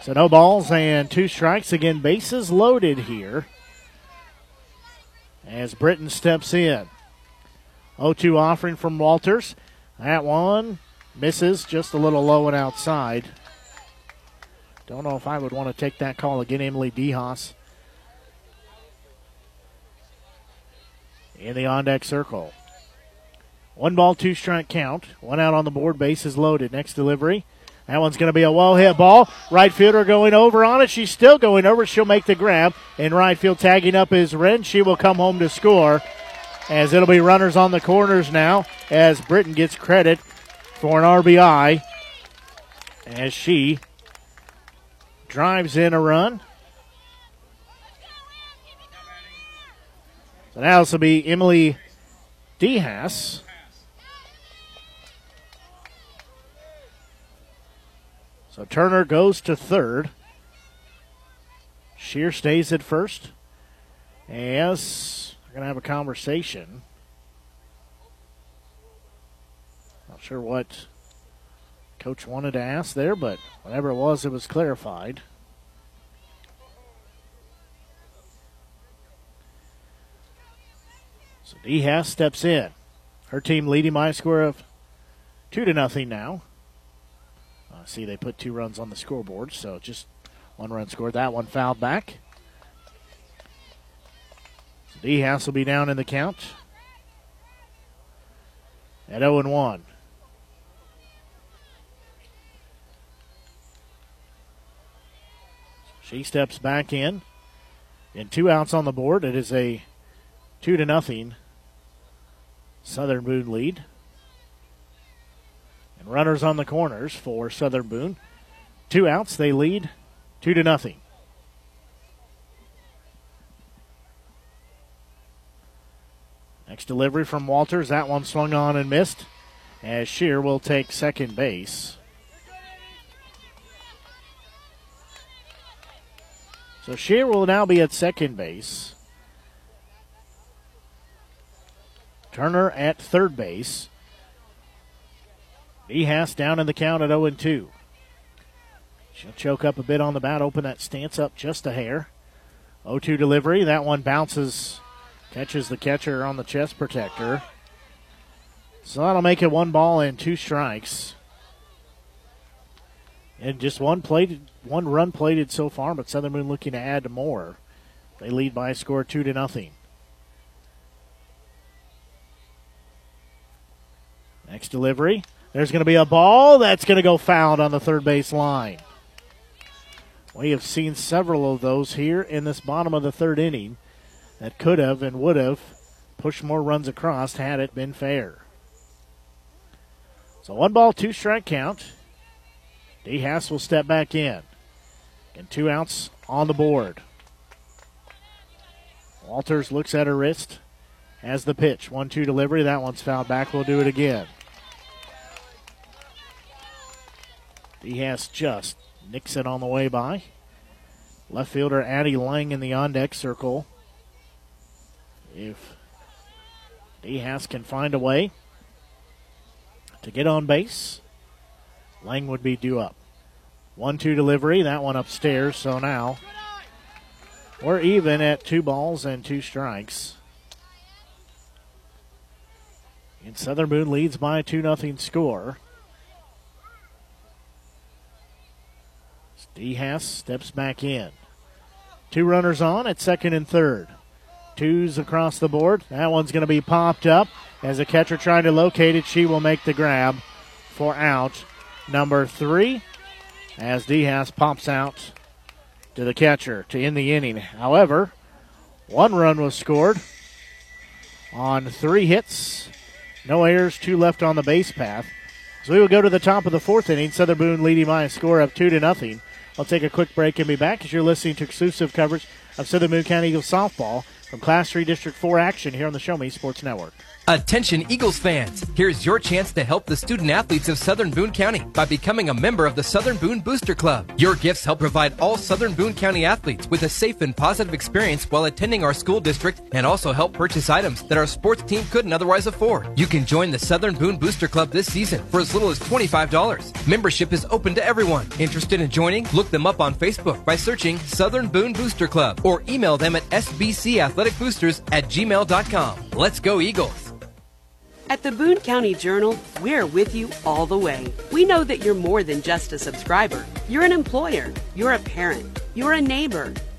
So no balls and two strikes. Again, bases loaded here as Britton steps in. 0 2 offering from Walters. That one misses just a little low and outside. Don't know if I would want to take that call again, Emily DeHaas. in the on deck circle. One ball, two strike count. One out on the board, base is loaded. Next delivery. That one's going to be a well hit ball. Right fielder going over on it. She's still going over. She'll make the grab. In right field, tagging up is Wren. She will come home to score. As it'll be runners on the corners now, as Britton gets credit for an RBI. As she drives in a run. So now this will be Emily DeHaas. So Turner goes to third. Shear stays at first. Yes, we're going to have a conversation. Not sure what coach wanted to ask there, but whatever it was, it was clarified. So DeHaas steps in. Her team leading by a score of two to nothing now. Uh, see, they put two runs on the scoreboard, so just one run scored. That one fouled back. So DeHaas will be down in the count at 0 and 1. She steps back in. And two outs on the board. It is a Two to nothing. Southern Boone lead. And runners on the corners for Southern Boone. Two outs, they lead two to nothing. Next delivery from Walters. That one swung on and missed. As Shear will take second base. So Shear will now be at second base. Turner at third base. DeHaas down in the count at 0 2. She'll choke up a bit on the bat, open that stance up just a hair. 0 2 delivery. That one bounces, catches the catcher on the chest protector. So that'll make it one ball and two strikes. And just one plated, one run plated so far, but Southern Boone looking to add more. They lead by a score two to nothing. Next delivery. There's going to be a ball that's going to go fouled on the third base line. We have seen several of those here in this bottom of the third inning that could have and would have pushed more runs across had it been fair. So one ball, two strike count. DeHaas will step back in. And two outs on the board. Walters looks at her wrist. Has the pitch. One two delivery. That one's fouled back. We'll do it again. He has just nicks it on the way by. Left fielder Addie Lang in the on deck circle. If DeHaas can find a way to get on base, Lang would be due up. 1 2 delivery, that one upstairs, so now we're even at two balls and two strikes. And Southern Boone leads by a 2 0 score. DeHaas steps back in. Two runners on at second and third. Twos across the board. That one's going to be popped up. As a catcher trying to locate it, she will make the grab for out number three. As DeHaas pops out to the catcher to end the inning. However, one run was scored on three hits, no errors, two left on the base path. So we will go to the top of the fourth inning. Southern Boone leading by a score of two to nothing. I'll take a quick break and be back as you're listening to exclusive coverage of Southern Boone County Eagles softball from Class 3 District 4 action here on the Show Me Sports Network. Attention Eagles fans! Here's your chance to help the student athletes of Southern Boone County by becoming a member of the Southern Boone Booster Club. Your gifts help provide all Southern Boone County athletes with a safe and positive experience while attending our school district and also help purchase items that our sports team couldn't otherwise afford. You can join the Southern Boone Booster Club this season for as little as $25. Membership is open to everyone. Interested in joining? Look them up on Facebook by searching Southern Boone Booster Club or email them at sbcathleticboosters at gmail.com. Let's go Eagles! At the Boone County Journal, we're with you all the way. We know that you're more than just a subscriber. You're an employer, you're a parent, you're a neighbor.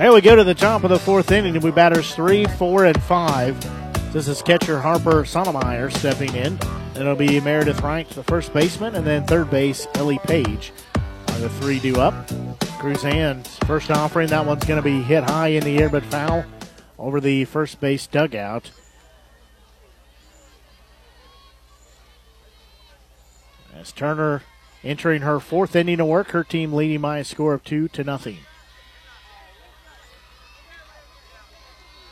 There we go to the top of the fourth inning, and we batters three, four, and five. This is catcher Harper Sonemeyer stepping in. And it'll be Meredith Wright, the first baseman, and then third base Ellie Page are the three due up. Cruzan's first offering, that one's going to be hit high in the air but foul over the first base dugout. As Turner entering her fourth inning of work, her team leading by a score of two to nothing.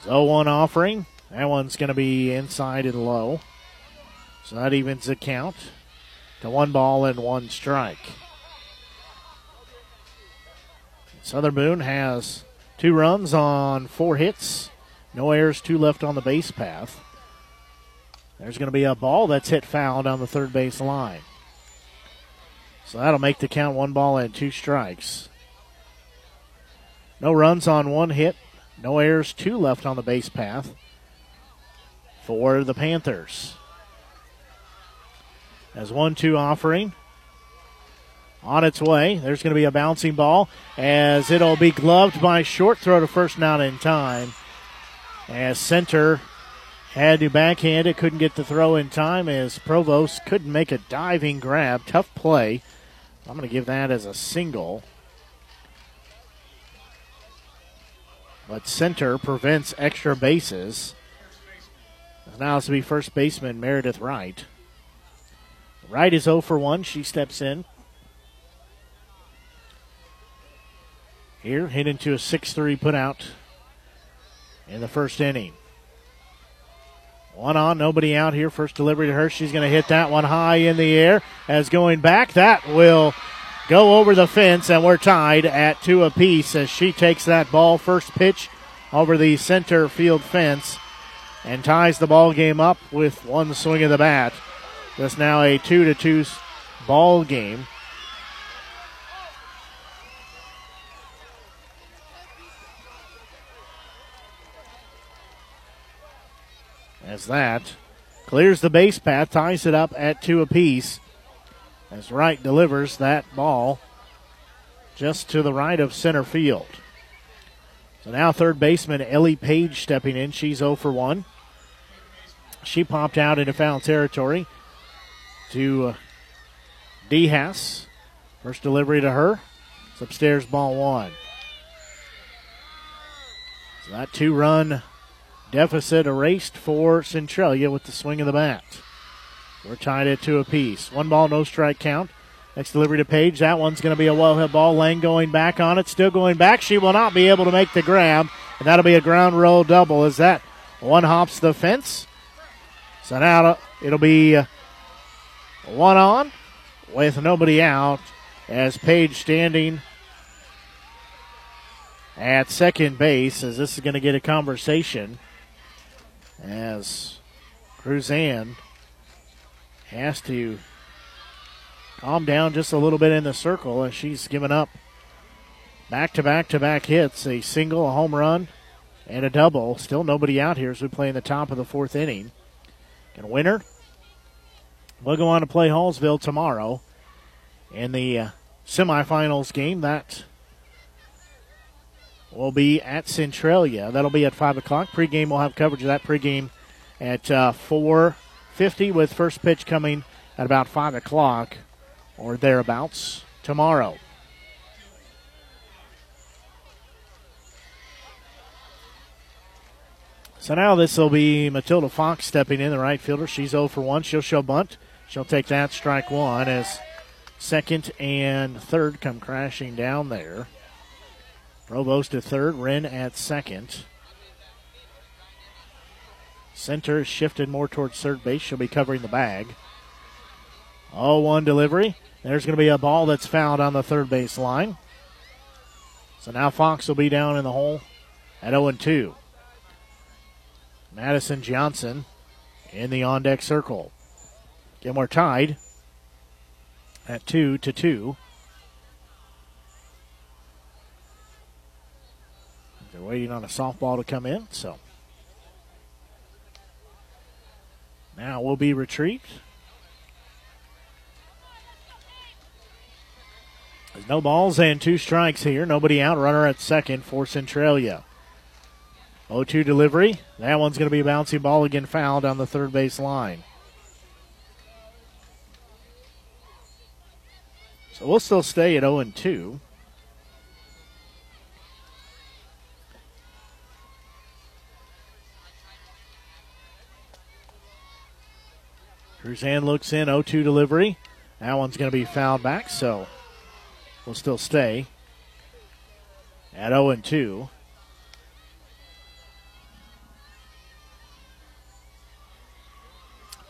0 1 offering. That one's going to be inside and low. So that evens the count to one ball and one strike. Southern Boone has two runs on four hits, no errors, two left on the base path. There's going to be a ball that's hit foul down the third base line. So that'll make the count one ball and two strikes. No runs on one hit, no errors, two left on the base path for the Panthers. As 1 2 offering on its way. There's going to be a bouncing ball as it'll be gloved by short throw to first, not in time. As center had to backhand it, couldn't get the throw in time as Provost couldn't make a diving grab. Tough play. I'm going to give that as a single. But center prevents extra bases. Now it's to be first baseman Meredith Wright. Wright is 0 for 1. She steps in. Here, hit into a 6 3 put out in the first inning. One on, nobody out here. First delivery to her. She's going to hit that one high in the air. As going back, that will go over the fence, and we're tied at two apiece as she takes that ball. First pitch over the center field fence and ties the ball game up with one swing of the bat. That's now a two to two ball game. As that clears the base path, ties it up at two apiece. As Wright delivers that ball just to the right of center field. So now third baseman Ellie Page stepping in. She's 0 for 1. She popped out into foul territory to uh, DeHaas. First delivery to her. It's upstairs, ball one. So that two run deficit erased for Centralia with the swing of the bat. We're tied at two apiece. One ball, no strike count. Next delivery to Page. That one's going to be a well hit ball. Lang going back on it. Still going back. She will not be able to make the grab. And that'll be a ground roll double. Is that one hops the fence? So now it'll be one on with nobody out as Page standing at second base as this is going to get a conversation as Cruzan has to calm down just a little bit in the circle as she's given up back to back to back hits a single, a home run, and a double. Still nobody out here as we play in the top of the fourth inning. And winner will go on to play Hallsville tomorrow in the uh, semifinals game. That will be at Centralia. That'll be at 5 o'clock. Pregame, we'll have coverage of that pregame at uh, 4.50 with first pitch coming at about 5 o'clock or thereabouts tomorrow. So now this will be Matilda Fox stepping in, the right fielder. She's 0 for 1. She'll show bunt. She'll take that strike one as second and third come crashing down there. Provost at third, Wren at second. Center shifted more towards third base. She'll be covering the bag. 0 1 delivery. There's going to be a ball that's fouled on the third base line. So now Fox will be down in the hole at 0 2. Madison Johnson in the on deck circle. Gilmore tied at 2 to 2. They're waiting on a softball to come in, so now will be retrieved. There's no balls and two strikes here. Nobody out. Runner at second for Centralia. 0 2 delivery. That one's going to be a bouncing ball again, fouled on the third base line. So we'll still stay at 0 2. Cruzan looks in, 0 2 delivery. That one's going to be fouled back, so we'll still stay at 0 2.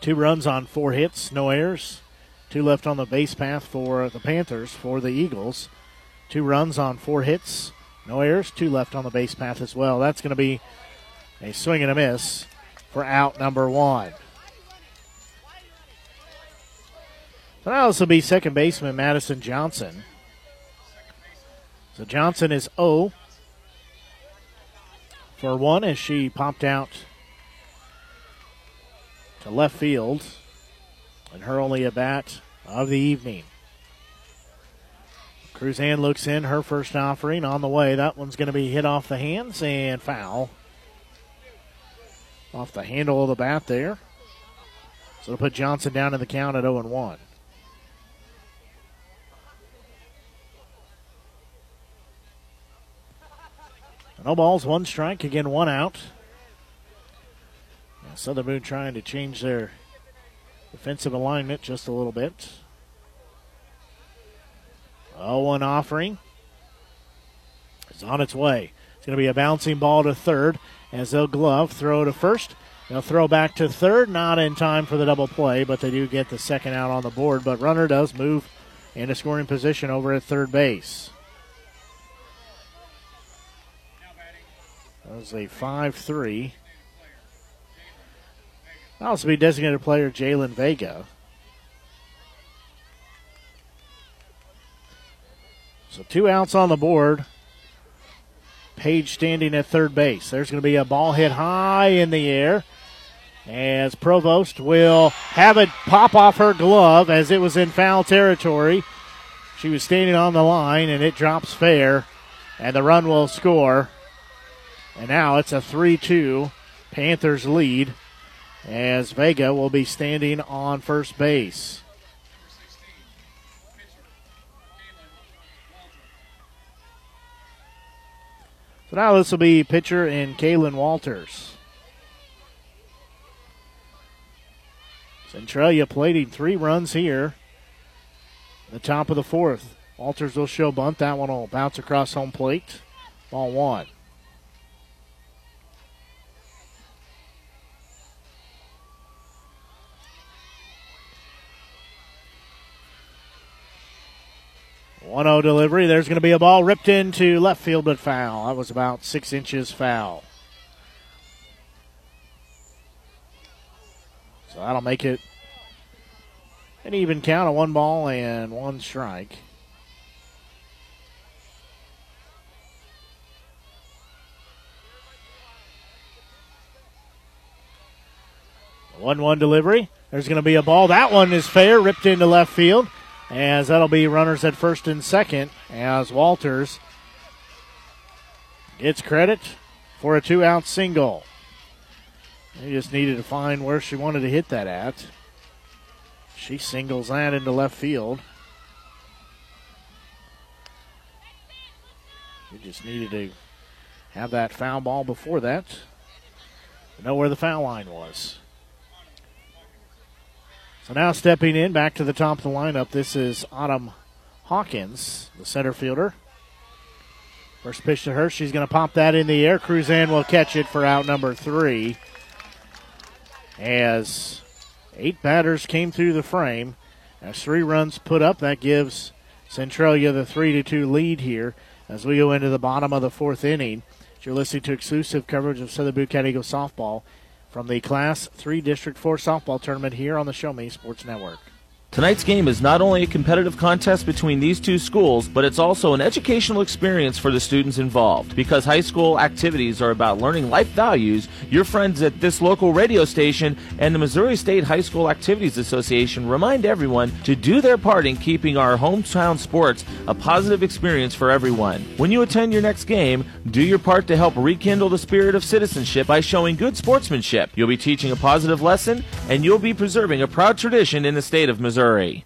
Two runs on four hits, no errors. Two left on the base path for the Panthers. For the Eagles, two runs on four hits, no errors. Two left on the base path as well. That's going to be a swing and a miss for out number one. So now this will be second baseman Madison Johnson. So Johnson is 0 for 1 as she popped out to left field. And her only at bat of the evening. Cruzan looks in, her first offering on the way. That one's going to be hit off the hands and foul. Off the handle of the bat there. So it'll put Johnson down in the count at 0 1. No balls, one strike, again one out. Southern Boone trying to change their defensive alignment just a little bit. 0 1 offering. It's on its way. It's going to be a bouncing ball to third as they'll glove, throw to first. They'll throw back to third, not in time for the double play, but they do get the second out on the board. But runner does move into scoring position over at third base. That was a 5 3. Also be designated player Jalen Vega. So two outs on the board. Page standing at third base. There's going to be a ball hit high in the air as Provost will have it pop off her glove as it was in foul territory. She was standing on the line and it drops fair, and the run will score. And now it's a 3 2 Panthers lead as Vega will be standing on first base. So now this will be pitcher in Kaylin Walters. Centralia plating three runs here. The top of the fourth. Walters will show bunt. That one will bounce across home plate. Ball one. 1 0 delivery. There's going to be a ball ripped into left field, but foul. That was about six inches foul. So that'll make it an even count of one ball and one strike. 1 1 delivery. There's going to be a ball. That one is fair, ripped into left field as that'll be runners at first and second, as Walters gets credit for a two out single. They just needed to find where she wanted to hit that at. She singles that into left field. We just needed to have that foul ball before that. Know where the foul line was. So now stepping in back to the top of the lineup, this is Autumn Hawkins, the center fielder. First pitch to her, she's going to pop that in the air. Cruzan will catch it for out number three. As eight batters came through the frame, as three runs put up, that gives Centralia the three to two lead here as we go into the bottom of the fourth inning. You're listening to exclusive coverage of Southern Boone County Eagles softball from the Class 3 District 4 softball tournament here on the Show Me Sports Network. Tonight's game is not only a competitive contest between these two schools, but it's also an educational experience for the students involved. Because high school activities are about learning life values, your friends at this local radio station and the Missouri State High School Activities Association remind everyone to do their part in keeping our hometown sports a positive experience for everyone. When you attend your next game, do your part to help rekindle the spirit of citizenship by showing good sportsmanship. You'll be teaching a positive lesson, and you'll be preserving a proud tradition in the state of Missouri. Missouri.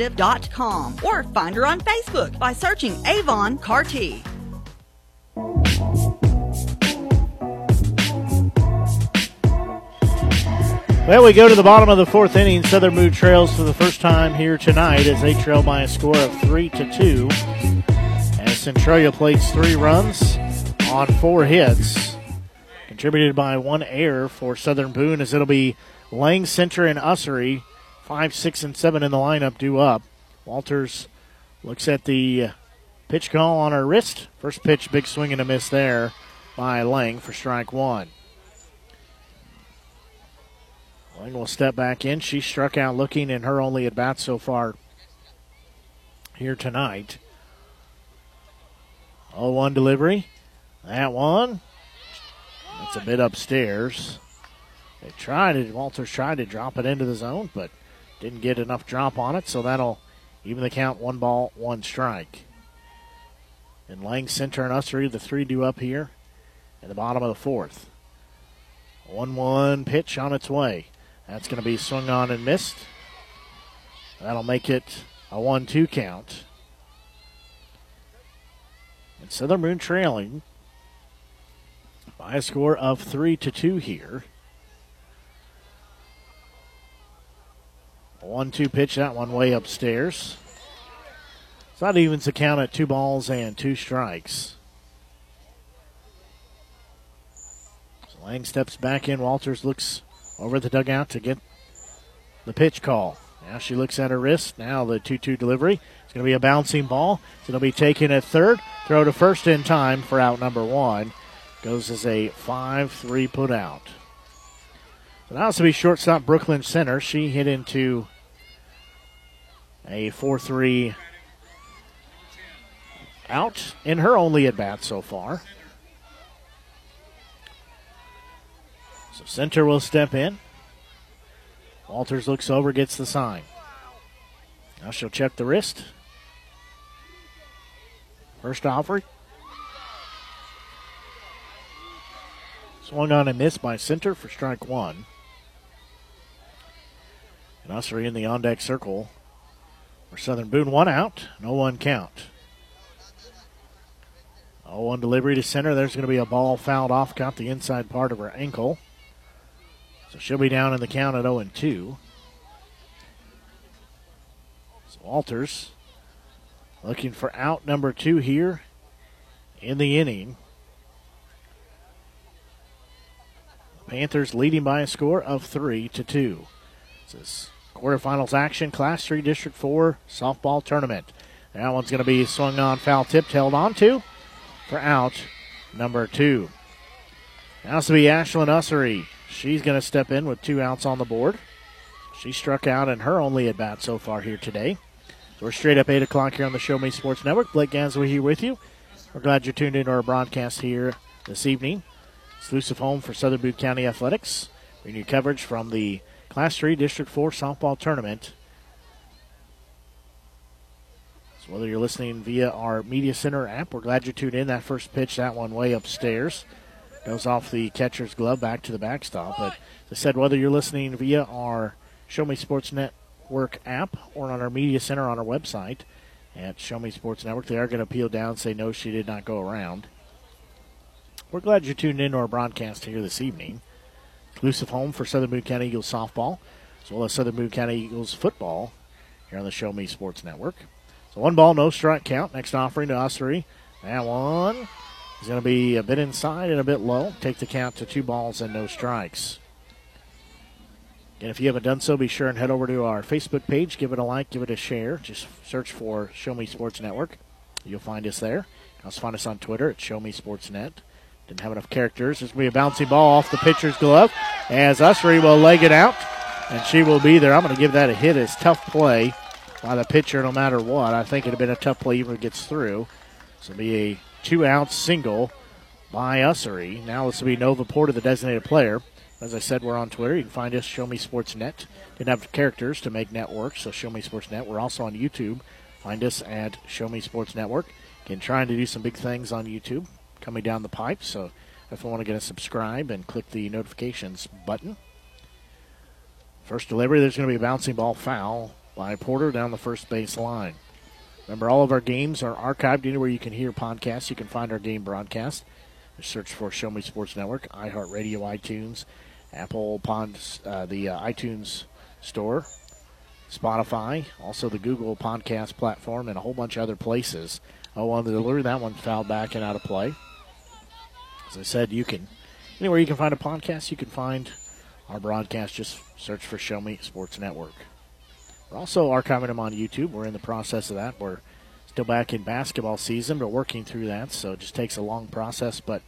Representative.com or find her on Facebook by searching Avon Carty. Well, we go to the bottom of the fourth inning. Southern Boone trails for the first time here tonight as they trail by a score of three to two. As Centralia plays three runs on four hits, contributed by one error for Southern Boone, as it'll be Lang Center and Ussery Five, six, and seven in the lineup due up. Walters looks at the pitch call on her wrist. First pitch, big swing and a miss there by Lang for strike one. Lang will step back in. She struck out looking in her only at bat so far here tonight. 0 1 delivery. That one. It's a bit upstairs. They tried it. Walters tried to drop it into the zone, but didn't get enough drop on it, so that'll even the count one ball, one strike. And Lang Center and Ussery, the three do up here in the bottom of the fourth. 1 1 pitch on its way. That's going to be swung on and missed. That'll make it a 1 2 count. And Southern Boone trailing by a score of 3 to 2 here. One two pitch, that one way upstairs. So that evens the count at two balls and two strikes. So Lang steps back in. Walters looks over the dugout to get the pitch call. Now she looks at her wrist. Now the 2 2 delivery. It's going to be a bouncing ball. It'll be taken at third. Throw to first in time for out number one. Goes as a 5 3 put out. So now it's be shortstop Brooklyn Center. She hit into a 4 3 out in her only at bat so far. So center will step in. Walters looks over, gets the sign. Now she'll check the wrist. First offer. Swung on and missed by center for strike one. And Ussery in the on deck circle for Southern Boone. One out, no one count. 0 1 delivery to center. There's going to be a ball fouled off, caught the inside part of her ankle. So she'll be down in the count at 0 2. So Walters looking for out number two here in the inning. Panthers leading by a score of 3 to 2. This quarterfinals action, Class 3 District 4 softball tournament. That one's going to be swung on, foul tipped, held on to for out number two. Now it's to be Ashlyn Ussery. She's going to step in with two outs on the board. She struck out in her only at bat so far here today. So we're straight up 8 o'clock here on the Show Me Sports Network. Blake Gazaway here with you. We're glad you're tuned into our broadcast here this evening. Exclusive home for Southern Boone County Athletics. Bringing you coverage from the Class 3 District 4 softball tournament. So whether you're listening via our Media Center app, we're glad you tuned in. That first pitch, that one way upstairs. Goes off the catcher's glove back to the backstop. But as I said, whether you're listening via our Show Me Sports Network app or on our Media Center on our website at Show Me Sports Network, they are going to peel down say, no, she did not go around. We're glad you tuned in to our broadcast here this evening. Exclusive home for Southern Boone County Eagles softball, as well as Southern Boone County Eagles football here on the Show Me Sports Network. So one ball, no strike count. Next offering to Ussery. That one is going to be a bit inside and a bit low. Take the count to two balls and no strikes. And if you haven't done so, be sure and head over to our Facebook page. Give it a like, give it a share. Just search for Show Me Sports Network. You'll find us there. Also find us on Twitter at Show Me Sports Net. Didn't have enough characters. There's going to be a bouncy ball off the pitcher's glove as Ussery will leg it out, and she will be there. I'm going to give that a hit. It's tough play by the pitcher no matter what. I think it'd have been a tough play even if it gets through. So it'll be a two out single by Ussery. Now this will be Nova Porter, the designated player. As I said, we're on Twitter. You can find us, Show Me Sports Net. Didn't have characters to make network, so Show Me Sports Net. We're also on YouTube. Find us at Show Me Sports Network. Again, trying to do some big things on YouTube coming down the pipe, so if you want to get a subscribe and click the notifications button. First delivery, there's going to be a bouncing ball foul by Porter down the first base line. Remember, all of our games are archived anywhere you can hear podcasts. You can find our game broadcast. Search for Show Me Sports Network, iHeartRadio, iTunes, Apple, Pond, uh, the uh, iTunes Store, Spotify, also the Google Podcast platform, and a whole bunch of other places. Oh, on the delivery, that one fouled back and out of play. As I said, you can anywhere you can find a podcast, you can find our broadcast. Just search for Show Me Sports Network. We're also archiving them on YouTube. We're in the process of that. We're still back in basketball season, but working through that, so it just takes a long process. But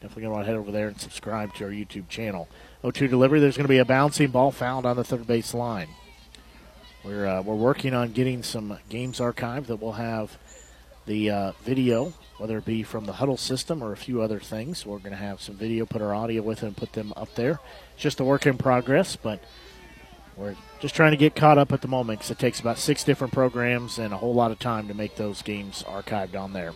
definitely to want to head over there and subscribe to our YouTube channel. 0-2 delivery. There's going to be a bouncing ball found on the third base line. We're uh, we're working on getting some games archived that will have the uh, video, whether it be from the Hudl system or a few other things. We're going to have some video, put our audio with it, and put them up there. It's just a work in progress, but we're just trying to get caught up at the moment because it takes about six different programs and a whole lot of time to make those games archived on there.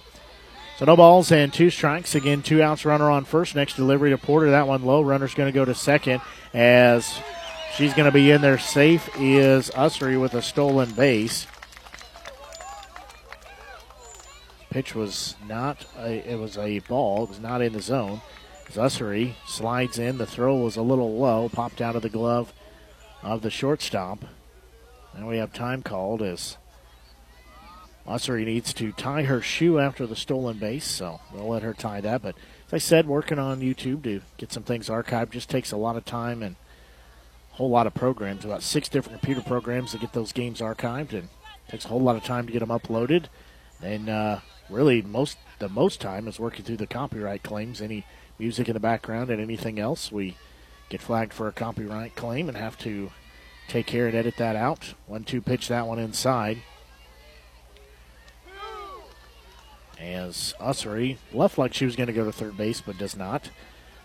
So no balls and two strikes. Again, two outs, runner on first. Next delivery to Porter. That one low. Runner's going to go to second as she's going to be in there safe is Ussery with a stolen base. Pitch was not a, it was a ball. It was not in the zone. As Ussery slides in, the throw was a little low, popped out of the glove of the shortstop. And we have time called as Ussery needs to tie her shoe after the stolen base, so we'll let her tie that. But as I said, working on YouTube to get some things archived just takes a lot of time and a whole lot of programs. About six different computer programs to get those games archived, and takes a whole lot of time to get them uploaded. And uh, really, most the most time is working through the copyright claims. Any music in the background and anything else, we get flagged for a copyright claim and have to take care and edit that out. One two pitch that one inside. As Ussery left like she was going to go to third base, but does not.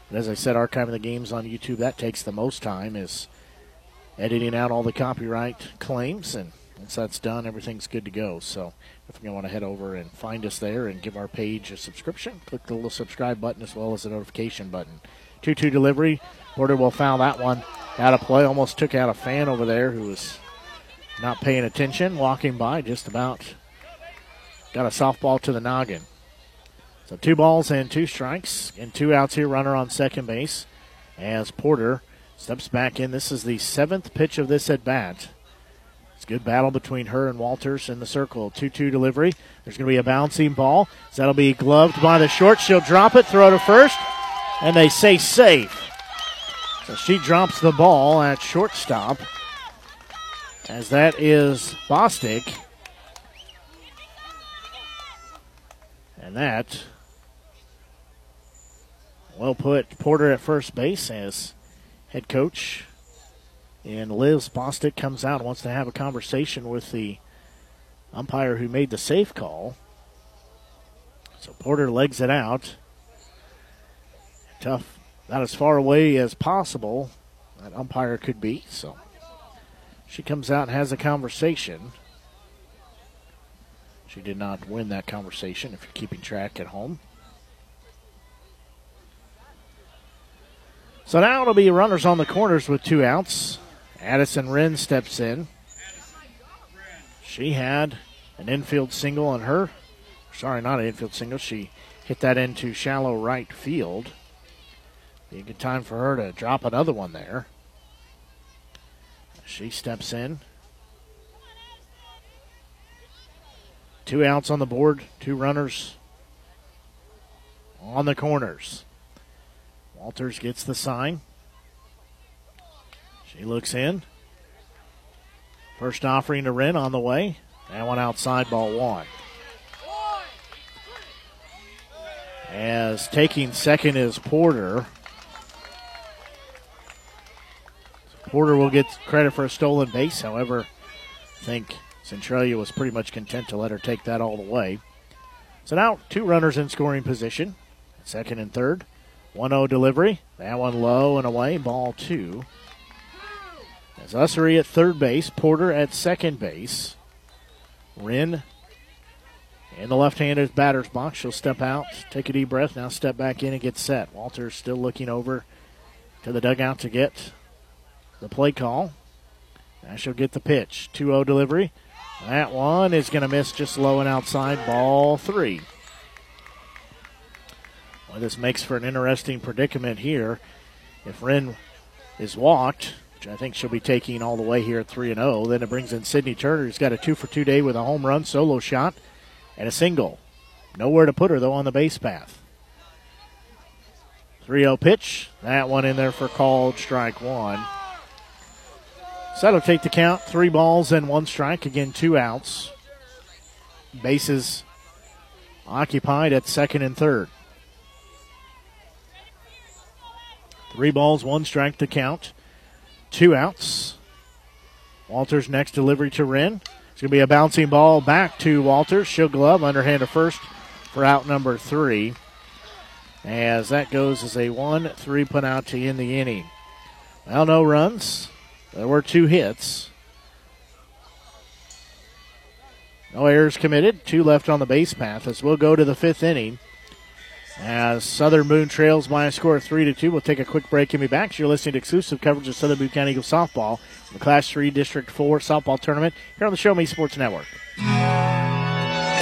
But as I said, archiving the games on YouTube, that takes the most time, is editing out all the copyright claims. And once that's done, everything's good to go. So if you want to head over and find us there and give our page a subscription, click the little subscribe button as well as the notification button. 2 2 delivery. Porter will foul that one out of play. Almost took out a fan over there who was not paying attention, walking by just about Got a softball to the noggin. So two balls and two strikes and two outs here. Runner on second base as Porter steps back in. This is the seventh pitch of this at bat. It's a good battle between her and Walters in the circle. 2 2 delivery. There's going to be a bouncing ball. So that'll be gloved by the short. She'll drop it, throw to first, and they say safe. So she drops the ball at shortstop. As that is Bostic. And that well put Porter at first base as head coach. And Liz Bostic comes out and wants to have a conversation with the umpire who made the safe call. So Porter legs it out. Tough, not as far away as possible that umpire could be. So she comes out and has a conversation. She did not win that conversation if you're keeping track at home. So now it'll be runners on the corners with two outs. Addison Wren steps in. She had an infield single on her. Sorry, not an infield single. She hit that into shallow right field. Be a good time for her to drop another one there. She steps in. Two outs on the board, two runners on the corners. Walters gets the sign. She looks in. First offering to Wren on the way. That one outside, ball one. As taking second is Porter. Porter will get credit for a stolen base. However, I think Centralia was pretty much content to let her take that all the way. So now two runners in scoring position, second and third. 1 0 delivery. That one low and away. Ball two. As Ussery at third base, Porter at second base. Wren in the left handed batter's box. She'll step out, take a deep breath, now step back in and get set. Walters still looking over to the dugout to get the play call. Now she'll get the pitch. 2 0 delivery. That one is going to miss just low and outside. Ball three. Well, this makes for an interesting predicament here. If Wren is walked, I think she'll be taking all the way here at 3 0, then it brings in Sydney Turner, who's got a two for two day with a home run, solo shot, and a single. Nowhere to put her, though, on the base path. 3 0 pitch. That one in there for called strike one. So that'll take the count. Three balls and one strike. Again, two outs. Bases occupied at second and third. Three balls, one strike to count. Two outs. Walters' next delivery to Wren. It's going to be a bouncing ball back to Walters. She'll glove underhand to first for out number three. As that goes as a 1 3 put out to end the inning. Well, no runs. There were two hits. No errors committed. Two left on the base path as we'll go to the fifth inning. As Southern Boone trails by a score of 3 to 2, we'll take a quick break and be back. You're listening to exclusive coverage of Southern Boone County Eagles softball, the Class 3 District 4 softball tournament here on the Show Me Sports Network.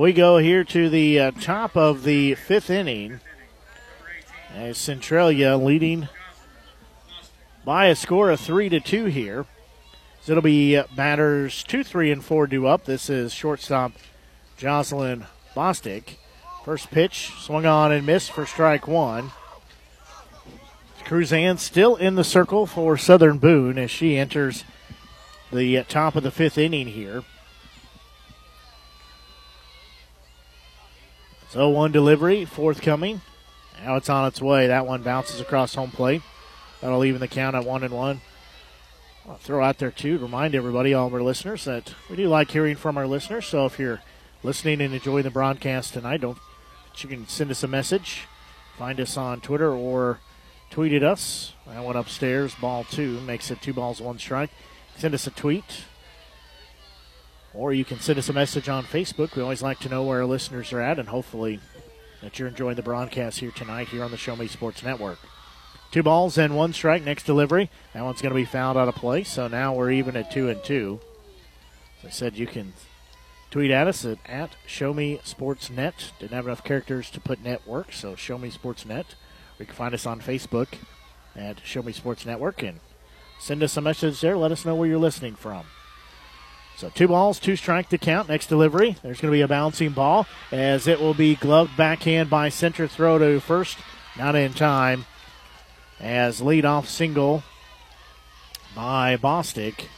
We go here to the uh, top of the fifth inning as Centralia leading by a score of three to two here. So it'll be batters two, three, and four due up. This is shortstop Jocelyn Bostic. First pitch swung on and missed for strike one. Cruzan still in the circle for Southern Boone as she enters the uh, top of the fifth inning here. So one delivery, forthcoming. Now it's on its way. That one bounces across home plate. That'll even the count at one and one. I'll throw out there too to remind everybody, all of our listeners, that we do like hearing from our listeners. So if you're listening and enjoying the broadcast tonight, don't you can send us a message. Find us on Twitter or tweet at us. That one upstairs, ball two, makes it two balls, one strike. Send us a tweet. Or you can send us a message on Facebook. We always like to know where our listeners are at, and hopefully that you're enjoying the broadcast here tonight here on the Show Me Sports Network. Two balls and one strike. Next delivery. That one's going to be fouled out of play. So now we're even at two and two. As I said, you can tweet at us at, at Show Me Sports Net. Didn't have enough characters to put network, so Show Me Sports Net. Or you can find us on Facebook at Show Me Sports Network and send us a message there. Let us know where you're listening from. So two balls, two strike to count. Next delivery, there's going to be a bouncing ball as it will be gloved backhand by center throw to first. Not in time as leadoff single by Bostic.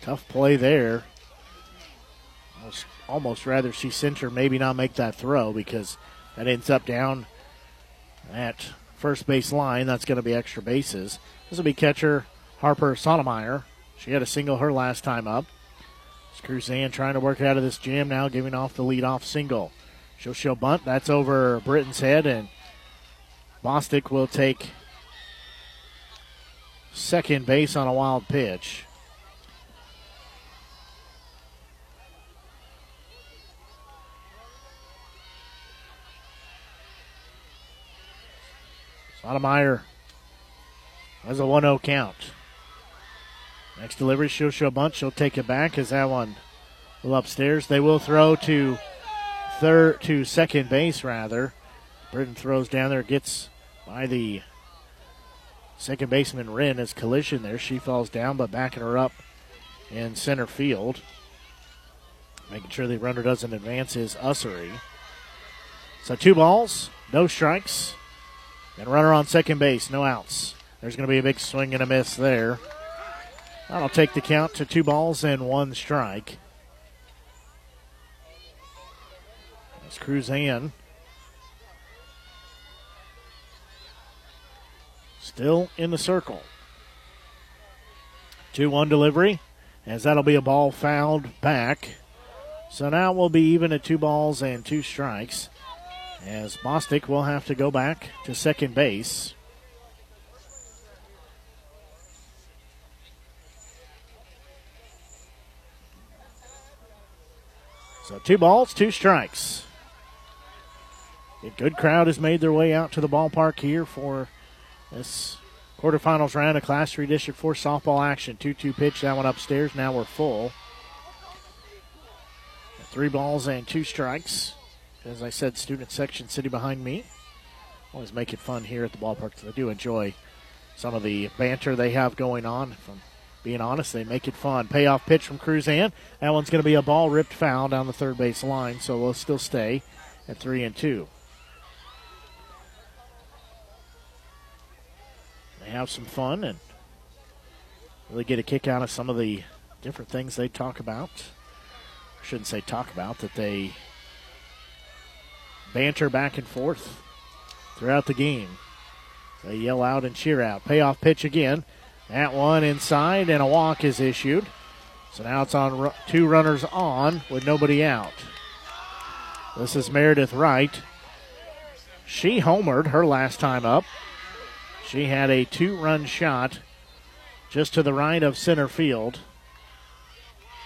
Tough play there. Almost, almost rather see Center maybe not make that throw because that ends up down at first base line. That's going to be extra bases. This will be catcher Harper Sotomayor. She had a single her last time up. Cruzan trying to work out of this jam now, giving off the leadoff single. She'll show bunt. That's over Britton's head, and Bostic will take second base on a wild pitch. Sotomayor has a 1 0 count. Next delivery, she'll show a bunch. She'll take it back as that one will upstairs. They will throw to third to second base rather. Britton throws down there, gets by the second baseman Wren as collision there. She falls down, but backing her up in center field. Making sure the runner doesn't advance is Ussery. So two balls, no strikes, and runner on second base, no outs. There's going to be a big swing and a miss there. That'll take the count to two balls and one strike. As Cruzan still in the circle. 2 1 delivery, as that'll be a ball fouled back. So now we'll be even at two balls and two strikes. As Bostic will have to go back to second base. So two balls, two strikes. A good crowd has made their way out to the ballpark here for this quarterfinals round of Class 3 District 4 softball action. 2 2 pitch, that one upstairs. Now we're full. Three balls and two strikes. As I said, student section sitting behind me. Always make it fun here at the ballpark. I do enjoy some of the banter they have going on. From being honest, they make it fun. Payoff pitch from Cruzan. That one's going to be a ball ripped foul down the third base line, so we'll still stay at three and two. They have some fun and really get a kick out of some of the different things they talk about. I shouldn't say talk about, that they banter back and forth throughout the game. They yell out and cheer out. Payoff pitch again. That one inside, and a walk is issued. So now it's on two runners on with nobody out. This is Meredith Wright. She homered her last time up. She had a two run shot just to the right of center field.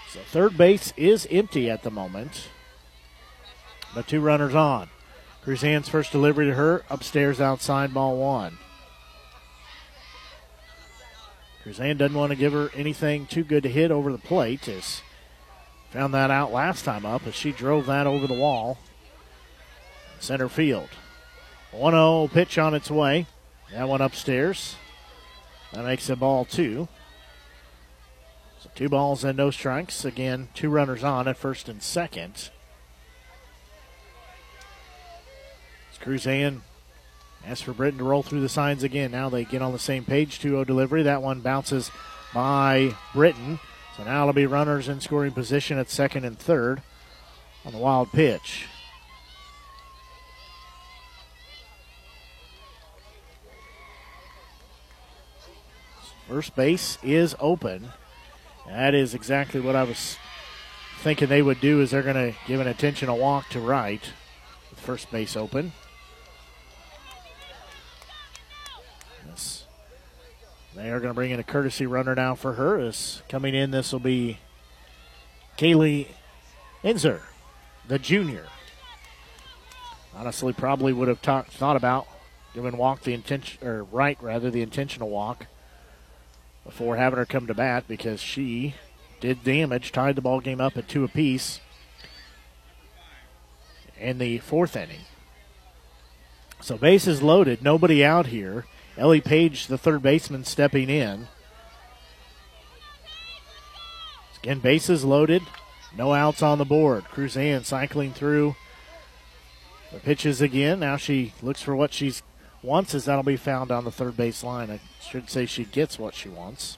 So third base is empty at the moment. But two runners on. Cruzan's first delivery to her upstairs outside ball one. Cruzan doesn't want to give her anything too good to hit over the plate. As found that out last time up as she drove that over the wall. Center field. 1 0 pitch on its way. That one upstairs. That makes it ball two. So two balls and no strikes. Again, two runners on at first and second. Cruzan as for Britton to roll through the signs again. Now they get on the same page. 2 0 delivery. That one bounces by Britton. So now it'll be runners in scoring position at second and third on the wild pitch. First base is open. That is exactly what I was thinking they would do is they're going to give an attention a walk to right with first base open. They are going to bring in a courtesy runner now for her. Is coming in, this will be Kaylee Enzer, the junior. Honestly, probably would have talk, thought about giving walk the intention or right rather the intentional walk before having her come to bat because she did damage, tied the ball game up at two apiece in the fourth inning. So bases loaded, nobody out here. Ellie Page, the third baseman, stepping in. Again, bases loaded, no outs on the board. Cruzan cycling through the pitches again. Now she looks for what she wants, as that'll be found on the third base line. I should say she gets what she wants.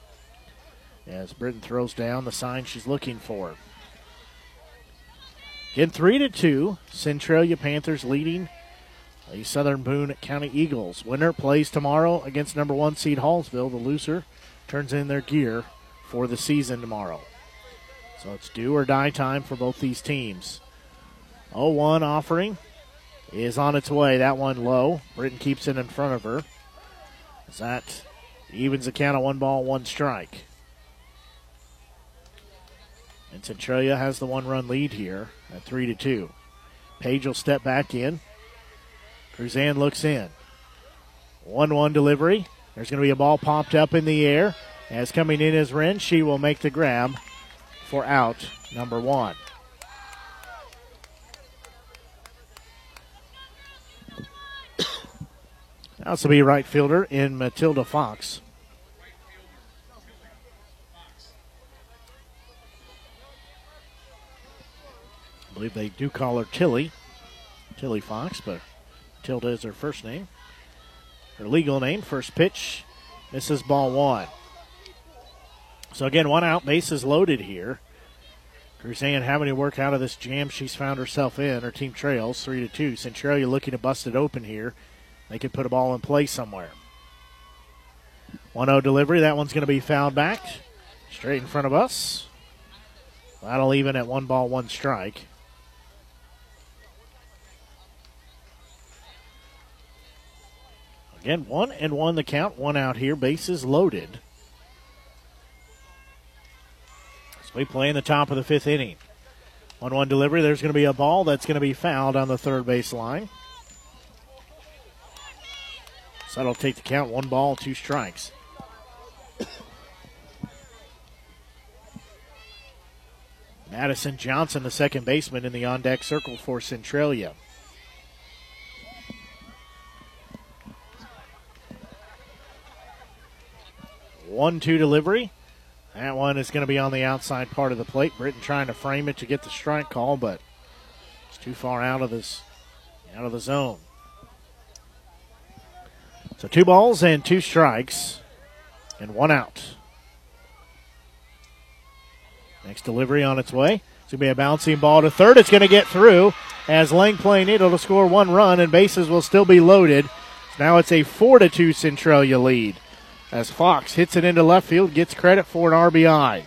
As Britton throws down the sign she's looking for. Again, three to two. Centralia Panthers leading the Southern Boone County Eagles. Winner plays tomorrow against number one seed Hallsville. The loser turns in their gear for the season tomorrow. So it's do or die time for both these teams. 0 1 offering is on its way. That one low. Britton keeps it in front of her. As that evens the count of one ball, one strike. And Centralia has the one run lead here at 3 to 2. Page will step back in. Cruzan looks in. 1 1 delivery. There's going to be a ball popped up in the air. As coming in is Wren. She will make the grab for out number one. *coughs* To be right fielder in Matilda Fox. I believe they do call her Tilly, Tilly Fox, but Tilda is her first name. Her legal name, first pitch, misses ball one. So again, one out, bases loaded here. Cruzan having to work out of this jam she's found herself in. Her team trails three to two. Centralia looking to bust it open here. They could put a ball in play somewhere. 1-0 delivery. That one's going to be fouled back, straight in front of us. That'll even at one ball, one strike. Again, one and one the count. One out here. Bases loaded. So we play in the top of the fifth inning. 1 1 delivery. There's going to be a ball that's going to be fouled on the third base line. So that'll take the count. One ball, two strikes. *coughs* Madison Johnson, the second baseman in the on deck circle for Centralia. One two delivery. That one is going to be on the outside part of the plate. Britton trying to frame it to get the strike call, but it's too far out of this out of the zone. So two balls and two strikes and one out. Next delivery on its way. It's going to be a bouncing ball to third. It's going to get through as Lang playing it. It'll score one run and bases will still be loaded. Now it's a 4 to 2 Centralia lead as Fox hits it into left field, gets credit for an RBI.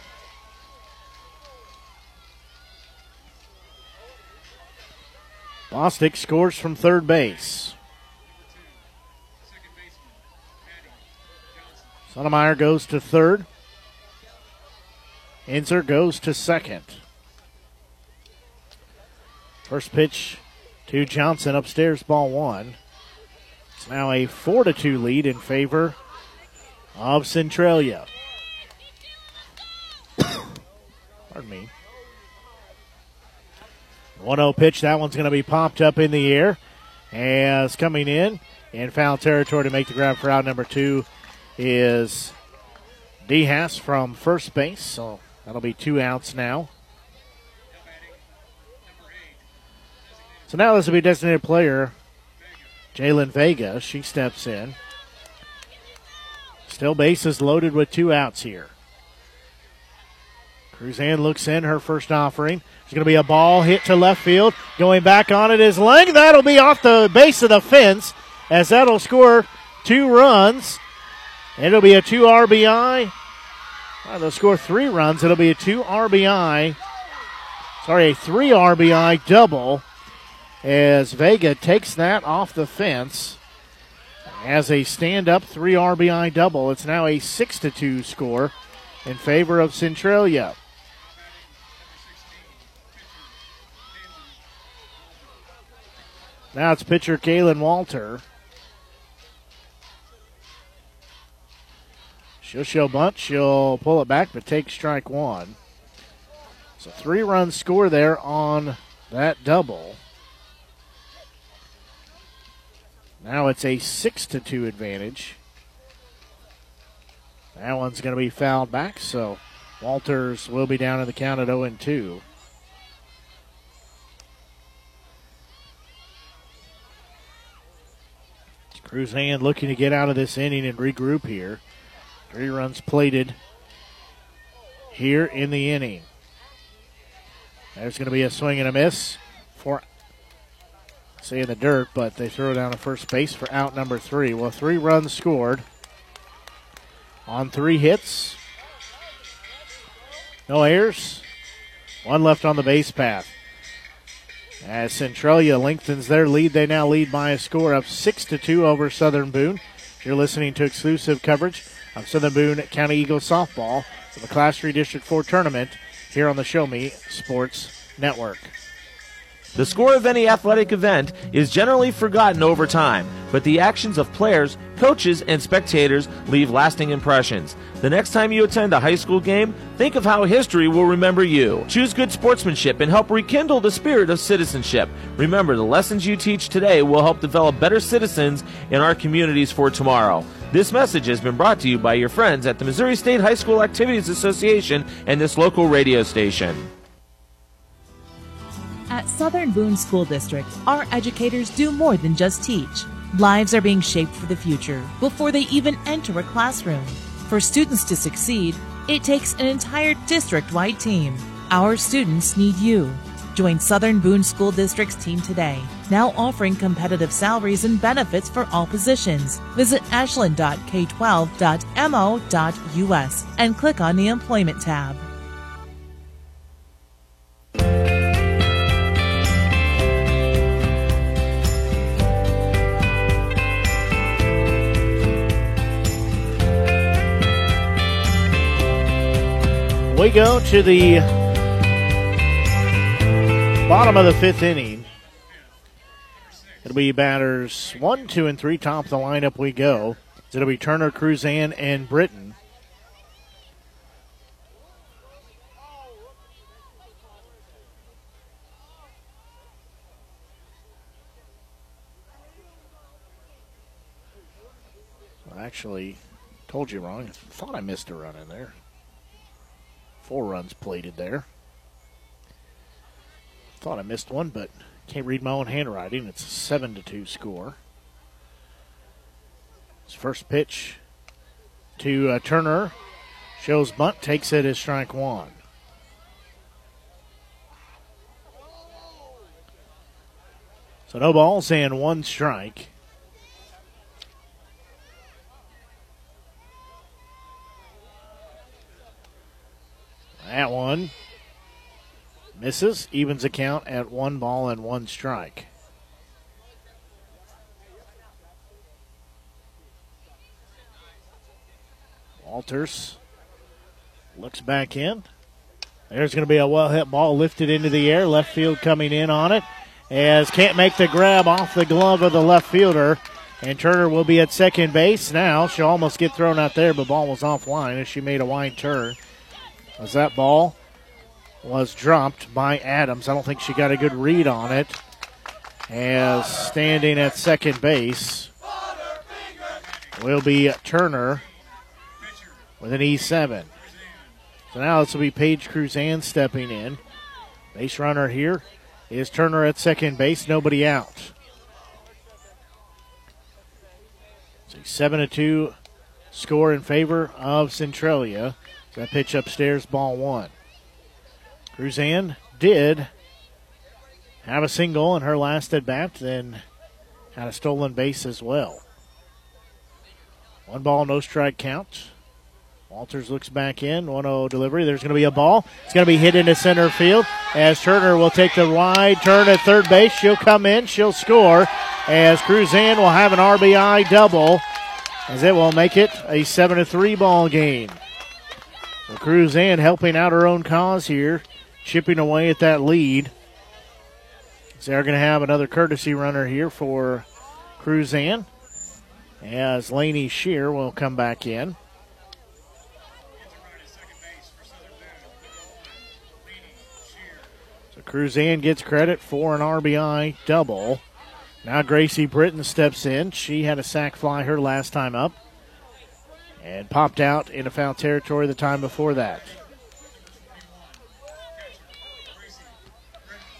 Bostic scores from third base. Sonnemeyer goes to third. Inzer goes to second. First pitch to Johnson upstairs, ball one. It's now a 4 to 2 lead in favor of Centralia. Pardon me. 1 0 pitch. That one's going to be popped up in the air. As coming in in foul territory to make the grab for out number two is DeHaas from first base. So that'll be two outs now. So now this will be designated player Jalen Vega. She steps in. Still bases loaded with two outs here. Cruzan looks in her first offering. It's going to be a ball hit to left field. Going back on it is Lang. That'll be off the base of the fence as that'll score two runs. It'll be a two RBI. Well, they'll score three runs. It'll be a two RBI. Sorry, a three RBI double as Vega takes that off the fence as a stand up three RBI double. It's now a 6 to 2 score in favor of Centralia. Now it's pitcher Kaylin Walter. She'll show bunt. She'll pull it back, but take strike one. So three run score there on that double. Now it's a six to two advantage. That one's going to be fouled back, so Walters will be down in the count at 0 and 2. Cruzan looking to get out of this inning and regroup here. Three runs plated here in the inning. There's going to be a swing and a miss for, say, in the dirt, but they throw down a first base for out number three. Well, three runs scored on three hits. No errors. One left on the base path. As Centralia lengthens their lead, they now lead by a score of six to two over Southern Boone. You're listening to exclusive coverage of Southern Boone County Eagles softball for the Class 3 District 4 tournament here on the Show Me Sports Network. The score of any athletic event is generally forgotten over time, but the actions of players, coaches, and spectators leave lasting impressions. The next time you attend a high school game, think of how history will remember you. Choose good sportsmanship and help rekindle the spirit of citizenship. Remember, the lessons you teach today will help develop better citizens in our communities for tomorrow. This message has been brought to you by your friends at the Missouri State High School Activities Association and this local radio station. At Southern Boone School District, our educators do more than just teach. Lives are being shaped for the future before they even enter a classroom. For students to succeed, it takes an entire district wide team. Our students need you. Join Southern Boone School District's team today, now offering competitive salaries and benefits for all positions. Visit ashland.k12.mo.us and click on the Employment tab. We go to the bottom of the fifth inning. It'll be batters one, two, and three. Top of the lineup we go. It'll be Turner, Cruzan, and Britton. I actually told you wrong. Thought I missed a run in there. Four runs plated there. Thought I missed one, but can't read my own handwriting. It's a seven to two score. His first pitch to uh, Turner shows bunt, takes it as strike one. So no balls and one strike. That one misses, evens a count at one ball and one strike. Walters looks back in. There's going to be a well hit ball lifted into the air. Left field coming in on it. As can't make the grab off the glove of the left fielder. And Turner will be at second base now. She'll almost get thrown out there, but ball was offline as she made a wide turn. As that ball was dropped by Adams. I don't think she got a good read on it. As standing at second base will be Turner with an E7. So now this will be Paige Cruzan stepping in. Base runner here is Turner at second base, nobody out. It's a 7 to 2 score in favor of Centralia. That pitch upstairs, ball one. Cruzan did have a single in her last at bat, then had a stolen base as well. One ball, no strike count. Walters looks back in. 1 0 delivery. There's going to be a ball. It's going to be hit into center field as Turner will take the wide turn at third base. She'll come in. She'll score as Cruzan will have an RBI double as it will make it a 7 3 ball game. So Cruzan helping out her own cause here, chipping away at that lead. So they're going to have another courtesy runner here for Cruzan as Laney Shear will come back in. So Cruzan gets credit for an RBI double. Now Gracie Britton steps in. She had a sac fly her last time up and popped out in a foul territory the time before that.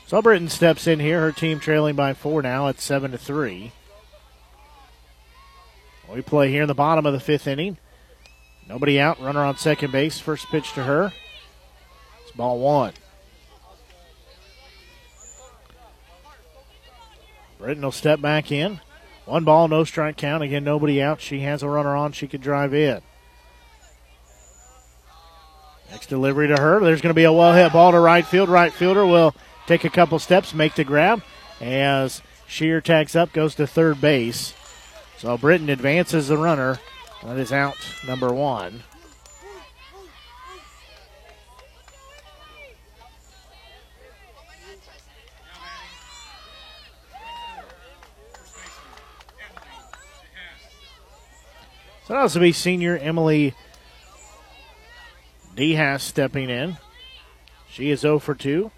So Britton steps in here. Her team trailing by four now at seven to three. We play here in the bottom of the fifth inning. Nobody out. Runner on second base. First pitch to her. It's ball one. Britton will step back in. One ball, no strike count. Again, nobody out. She has a runner on. She could drive in. Next delivery to her. There's going to be a well hit ball to right field. Right fielder will take a couple steps, make the grab as Shear tags up, goes to third base. So Britton advances the runner. That is out number one. So that will be senior Emily DeHaas stepping in. She is 0 for 2.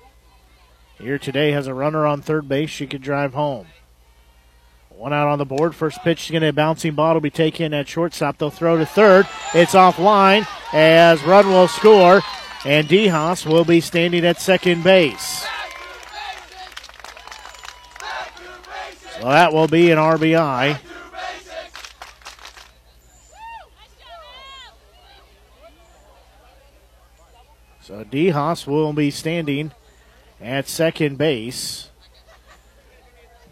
Here today has a runner on third base. She could drive home. One out on the board. First pitch is going to a bouncing ball will be taken at shortstop. They'll throw to third. It's offline as run will score, and DeHaas will be standing at second base. So that will be an RBI. So DeHaas will be standing at second base.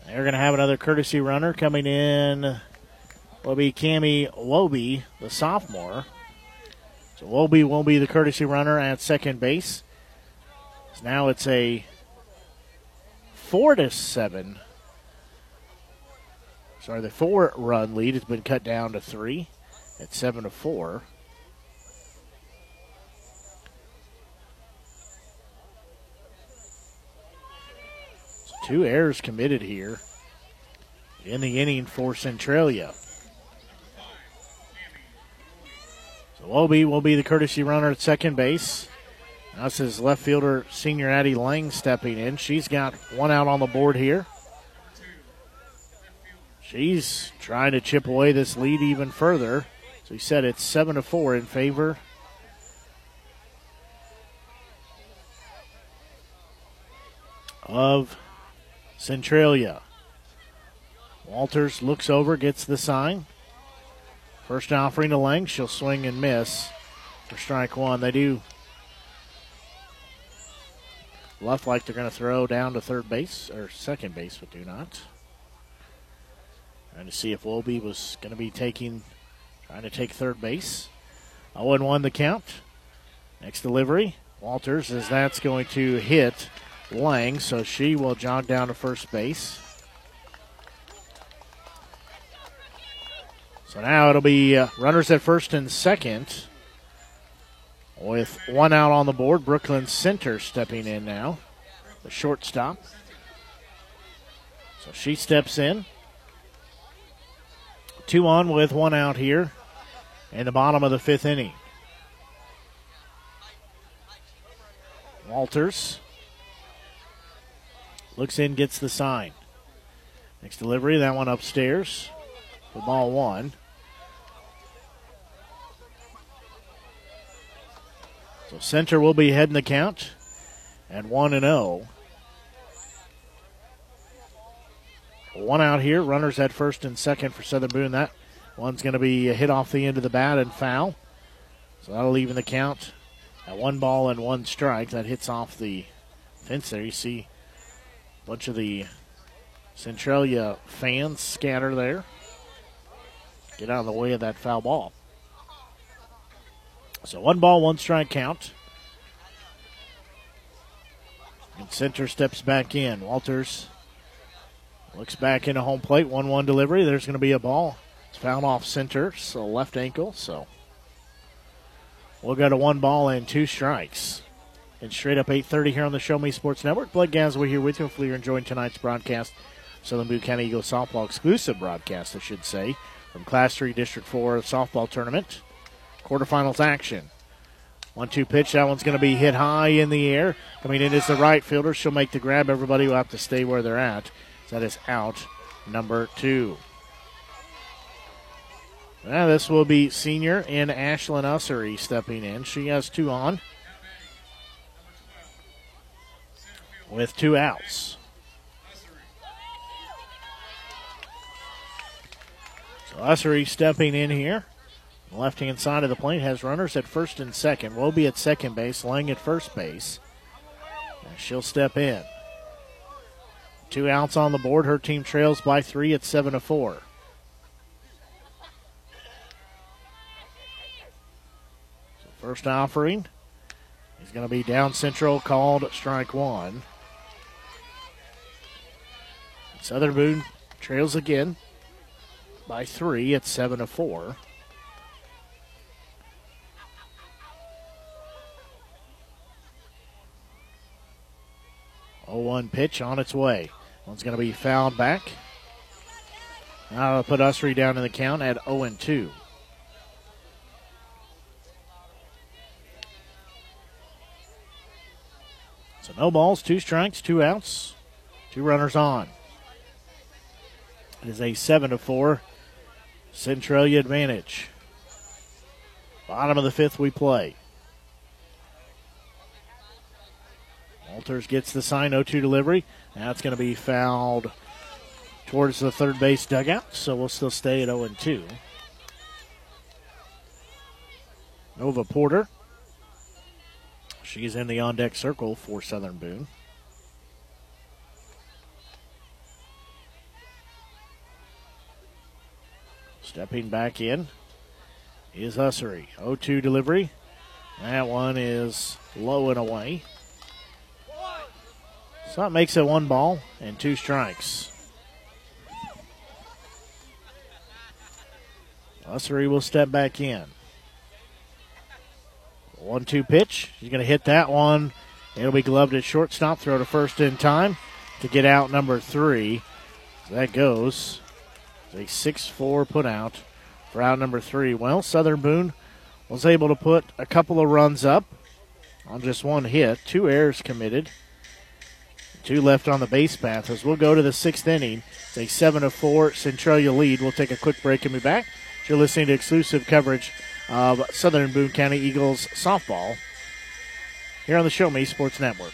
They're going to have another courtesy runner coming in. Will be Cami Wobie, the sophomore. So Wobie will be the courtesy runner at second base. So now it's a four to seven. Sorry, the four run lead has been cut down to three at seven to four. Two errors committed here in the inning for Centralia. So Wobie will be the courtesy runner at second base. That's his left fielder, senior Addie Lang, stepping in. She's got one out on the board here. She's trying to chip away this lead even further. So he said it's seven to four in favor of Centralia. Walters looks over, gets the sign. First offering to Lang. She'll swing and miss for strike one. They do left like they're going to throw down to third base or second base, but do not. Trying to see if Wobie was going to be taking, trying to take third base. 0 1 the count. Next delivery. Walters, as that's going to hit Lang, so she will jog down to first base. So now it'll be uh, runners at first and second. With one out on the board, Brooklyn Center stepping in now, the shortstop. So she steps in. Two on with one out here in the bottom of the fifth inning. Walters looks in, gets the sign. Next delivery, that one upstairs ball one. So center will be heading the count at 1 and 0. One out here. Runners at first and second for Southern Boone. That one's going to be hit off the end of the bat and foul. So that'll leave even the count at one ball and one strike. That hits off the fence there. You see bunch of the Centralia fans scatter there. get out of the way of that foul ball. So one ball, one strike count. And center steps back in. Walters looks back into home plate. 1 1 delivery. There's going to be a ball. It's found off center, so left ankle. So we'll go to one ball and two strikes. And straight up 8.30 here on the Show Me Sports Network. Blake Gazaway here with you. Hopefully you're enjoying tonight's broadcast. Southern Boone County Eagles softball exclusive broadcast, I should say, from Class 3 District 4 softball tournament. Quarterfinals action. One two pitch. That one's going to be hit high in the air. Coming in is the right fielder. She'll make the grab. Everybody will have to stay where they're at. That is out number two. Now this will be senior in Ashlyn Ussery stepping in. She has two on. With two outs. So stepping in here. Left hand side of the plate has runners at first and second. Will be at second base, Lang at first base. And she'll step in. Two outs on the board. Her team trails by three at seven to four. So first offering is going to be down central, called strike one. Southern Boone trails again by three at seven to four. 0-1 pitch on its way. One's going to be fouled back. Now will put Ussery down in the count at 0 and 2. So no balls, two strikes, two outs, two runners on. It is a 7 to 4 Centralia advantage. Bottom of the fifth, we play. Walters gets the sign 0 2 delivery. It's going to be fouled towards the third base dugout, so we'll still stay at 0 2. Nova Porter. She's in the on deck circle for Southern Boone. Stepping back in is Ussery. 0 2 delivery. That one is low and away. So that makes it one ball and two strikes. Ussery will step back in. One two pitch. He's going to hit that one. It'll be gloved at shortstop. Throw to first in time to get out number three. That goes. A 6 4 put out for out number three. Well, Southern Boone was able to put a couple of runs up on just one hit, two errors committed. Two left on the base path as we'll go to the sixth inning. It's a 7 to 4 Centralia lead. We'll take a quick break and be back. You're listening to exclusive coverage of Southern Boone County Eagles softball here on the Show Me Sports Network.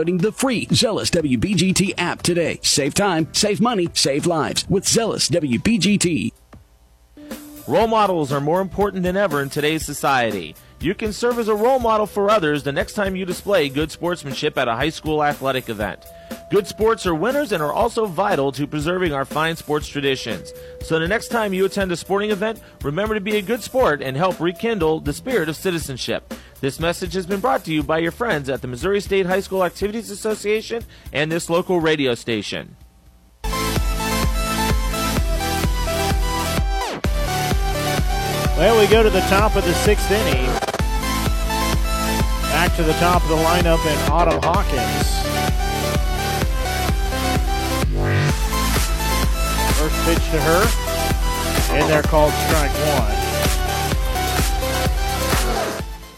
the free Zealous WBGT app today. Save time, save money, save lives with Zealous WBGT. Role models are more important than ever in today's society. You can serve as a role model for others the next time you display good sportsmanship at a high school athletic event. Good sports are winners and are also vital to preserving our fine sports traditions. So the next time you attend a sporting event, remember to be a good sport and help rekindle the spirit of citizenship. This message has been brought to you by your friends at the Missouri State High School Activities Association and this local radio station. Well, we go to the top of the sixth inning. Back to the top of the lineup in Autumn Hawkins. First pitch to her, and they're called strike one.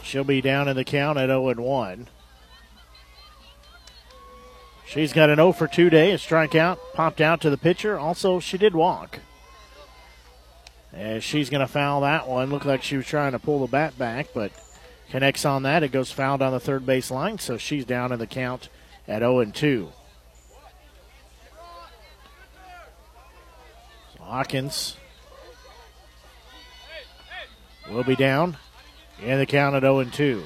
She'll be down in the count at 0 1. She's got an 0 for 2 day, a strikeout, popped out to the pitcher. Also, she did walk. As she's going to foul that one. Looked like she was trying to pull the bat back, but connects on that. It goes fouled on the third base line, so she's down in the count at 0 and 2. So Hawkins will be down in the count at 0 and 2.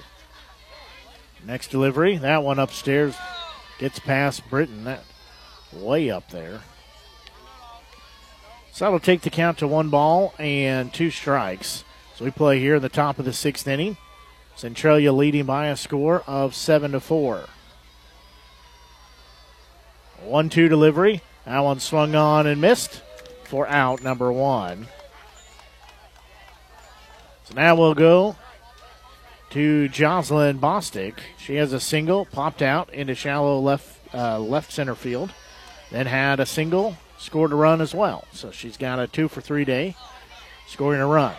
Next delivery, that one upstairs gets past Britton. That way up there. So that'll take the count to one ball and two strikes. So we play here in the top of the sixth inning. Centralia leading by a score of seven to four. One-two delivery. That one swung on and missed for out number one. So now we'll go to Jocelyn Bostick. She has a single popped out into shallow left uh, left center field. Then had a single, scored a run as well. So she's got a two for three day, scoring a run.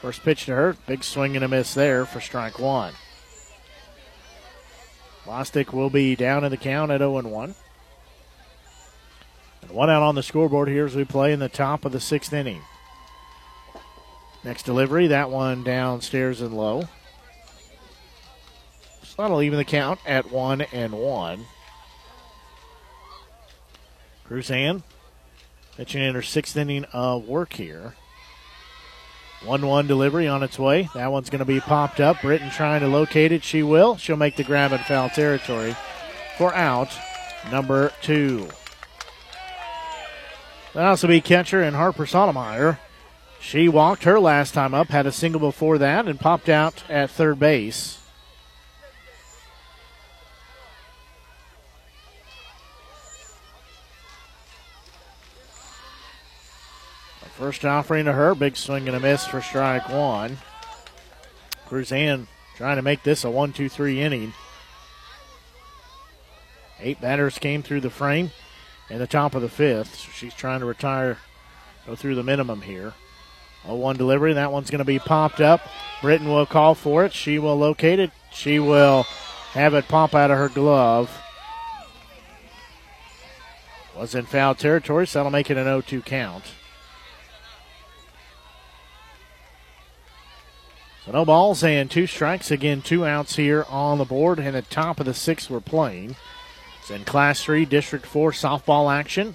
First pitch to her, big swing and a miss there for strike one. Bostick will be down in the count at 0 1. And one out on the scoreboard here as we play in the top of the sixth inning. Next delivery, that one downstairs and low. That'll even the count at 1 and 1. Cruzan pitching in her sixth inning of work here. 1 1 delivery on its way. That one's going to be popped up. Britton trying to locate it. She will. She'll make the grab in foul territory for out number two. That'll also be catcher and Harper Sotomayor. She walked her last time up, had a single before that, and popped out at third base. First offering to her, big swing and a miss for strike one. Cruzan trying to make this a one, two, three inning. Eight batters came through the frame in the top of the fifth, so she's trying to retire, go through the minimum here. A one delivery, that one's going to be popped up. Britton will call for it. She will locate it. She will have it pop out of her glove. Was in foul territory, so that'll make it an 0 2 count. So no balls and two strikes. Again, two outs here on the board. And at top of the sixth, we're playing. It's in Class 3, District 4 softball action.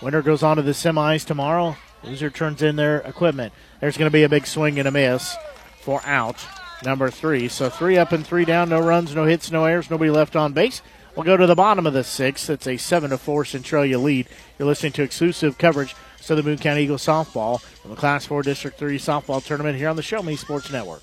Winner goes on to the semis tomorrow. Loser turns in their equipment. There's going to be a big swing and a miss for out number three. So three up and three down. No runs, no hits, no errors, nobody left on base. We'll go to the bottom of the sixth. It's a 7 to 4 Centralia lead. You're listening to exclusive coverage Southern Boone County Eagles softball from the Class 4 District 3 softball tournament here on the Show Me Sports Network.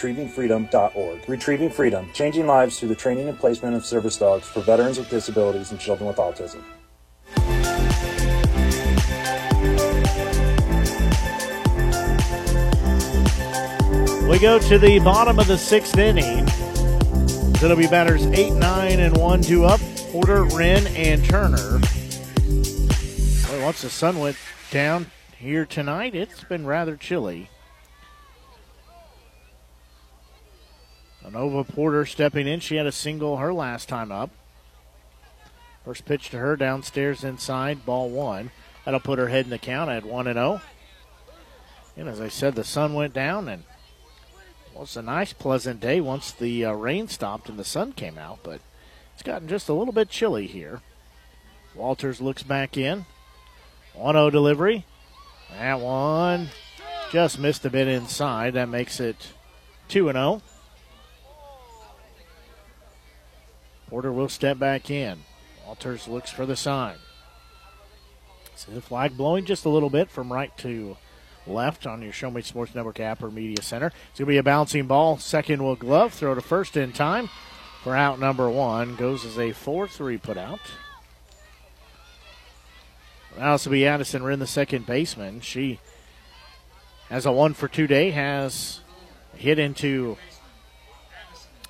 retrievingfreedom.org. Retrieving Freedom, changing lives through the training and placement of service dogs for veterans with disabilities and children with autism. We go to the bottom of the sixth inning. So it'll be batters 8, 9, and 1 2 up. Porter, Wren, and Turner. Boy, once the sun went down here tonight, it's been rather chilly. Nova Porter stepping in. She had a single her last time up. First pitch to her downstairs inside, ball one. That'll put her head in the count at 1 and 0. And as I said, the sun went down and well, it's a nice, pleasant day once the uh, rain stopped and the sun came out, but it's gotten just a little bit chilly here. Walters looks back in. 1 0 delivery. That one just missed a bit inside. That makes it 2 0. Porter will step back in. Walters looks for the sign. See the flag blowing just a little bit from right to left on your Show Me Sports Network app or media center. It's going to be a bouncing ball. Second will glove. Throw to first in time for out number one. Goes as a 4 3 put out. Now this will be Addison Wren, the second baseman. She has a one for two day, has hit into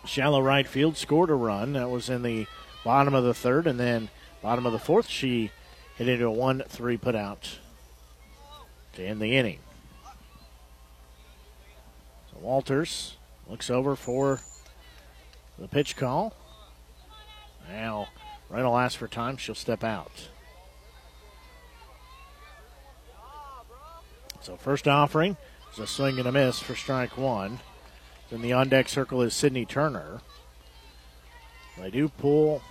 shallow right field, scored a run. That was in the bottom of the third, and then bottom of the fourth, she hit into a 1 3 put out to end the inning. So Walters looks over for the pitch call. Now, Wren will ask for time. She'll step out. So first offering is a swing and a miss for strike one. Then the on deck circle is Sydney Turner. They do pull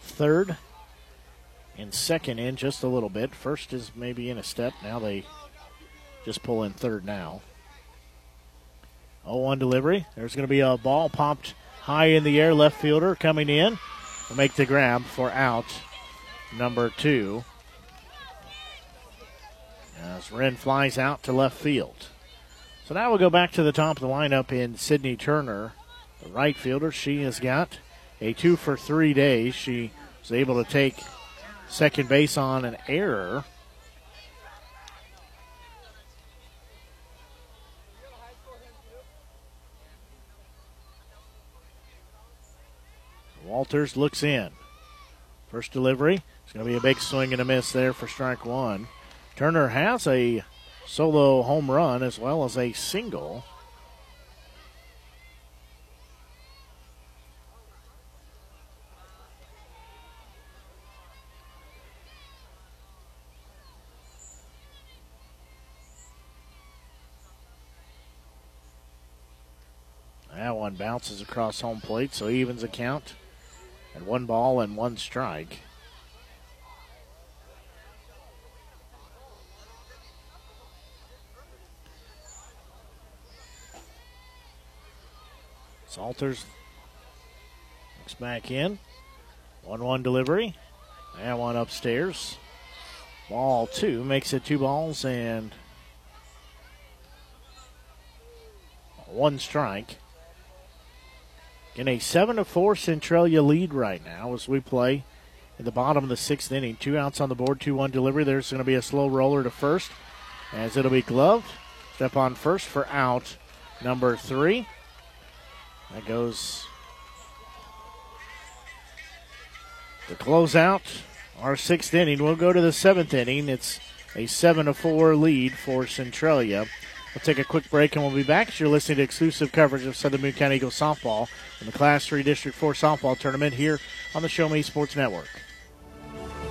third and second in just a little bit. First is maybe in a step. Now they just pull in third now. 0 1 delivery. There's going to be a ball popped high in the air. Left fielder coming in will make the grab for out number two. As Wren flies out to left field. So now we'll go back to the top of the lineup in Sydney Turner, the right fielder. She has got a two for three days. She was able to take second base on an error. Walters looks in. First delivery. It's going to be a big swing and a miss there for strike one. Turner has a solo home run as well as a single. That one bounces across home plate, so evens a count. And one ball and one strike. Walters looks back in. 1 1 delivery. And one upstairs. Ball two makes it two balls and one strike. In a 7 to 4 Centralia lead right now as we play in the bottom of the sixth inning. Two outs on the board, 2 1 delivery. There's going to be a slow roller to first as it'll be gloved. Step on first for out number three. That goes to close out our sixth inning. We'll go to the seventh inning. It's a 7 to 4 lead for Centralia. We'll take a quick break and we'll be back. You're listening to exclusive coverage of Southern Boone County Eagles softball in the Class 3 District 4 softball tournament here on the Show Me Sports Network.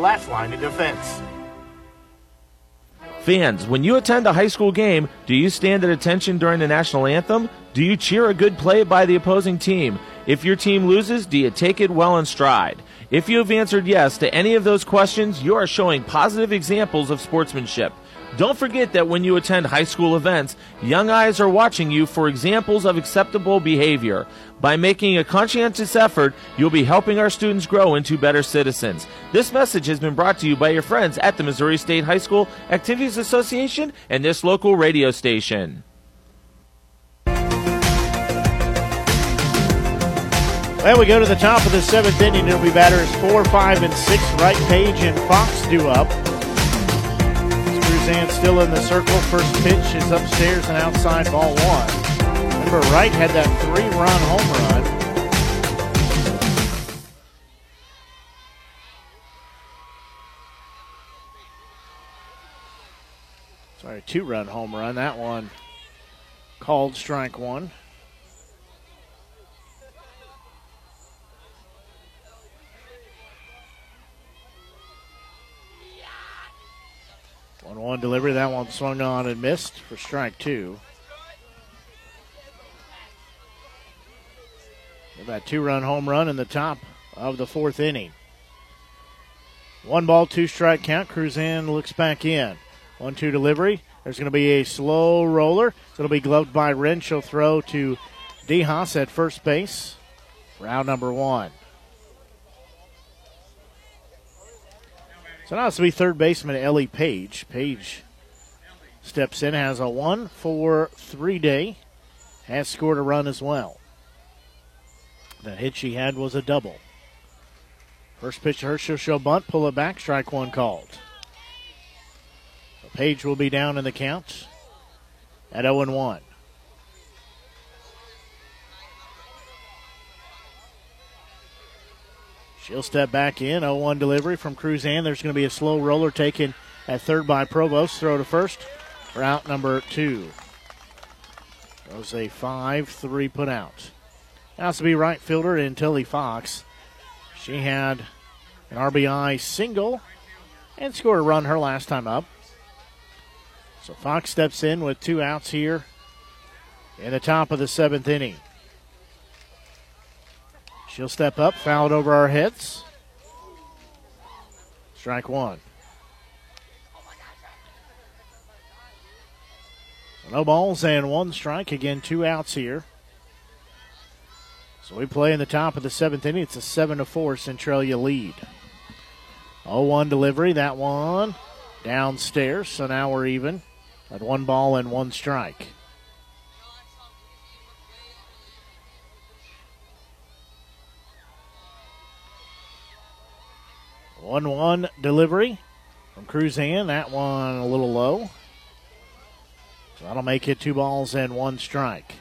last line of defense. Fans, when you attend a high school game, do you stand at attention during the national anthem? Do you cheer a good play by the opposing team? If your team loses, do you take it well in stride? If you have answered yes to any of those questions, you are showing positive examples of sportsmanship. Don't forget that when you attend high school events, young eyes are watching you for examples of acceptable behavior. By making a conscientious effort, you'll be helping our students grow into better citizens. This message has been brought to you by your friends at the Missouri State High School Activities Association and this local radio station. Well, we go to the top of the seventh inning. It'll be batters four, five, and six. Wright Page and Fox do up. Cruzan still in the circle. First pitch is upstairs and outside ball one. Remember, Wright had that three run home run. Sorry, two run home run. That one called strike one. Delivery. That one swung on and missed for strike two. That two run home run in the top of the fourth inning. One ball, two strike count. Cruzan looks back in. One two delivery. There's going to be a slow roller. It'll be gloved by Wren. She'll throw to DeHaas at first base. Round number one. So now it's to be third baseman Ellie Page. Page steps in, has a one for three day, has scored a run as well. The hit she had was a double. First pitch to her, show bunt, pull it back, strike one called. Page will be down in the count at 0 1. She'll step back in. 0 1 delivery from Cruzan. There's going to be a slow roller taken at third by Provost. Throw to first. Route number two. Goes a 5 3 put out. Has to be right fielder in Tilly Fox. She had an RBI single and scored a run her last time up. So Fox steps in with two outs here in the top of the seventh inning. She'll step up, foul it over our heads. Strike one. No balls and one strike. Again, two outs here. So we play in the top of the seventh inning. It's a 7 to 4 Centralia lead. 0 1 delivery. That one downstairs. So now we're even at one ball and one strike. One one delivery from Cruzan. That one a little low. So that'll make it two balls and one strike.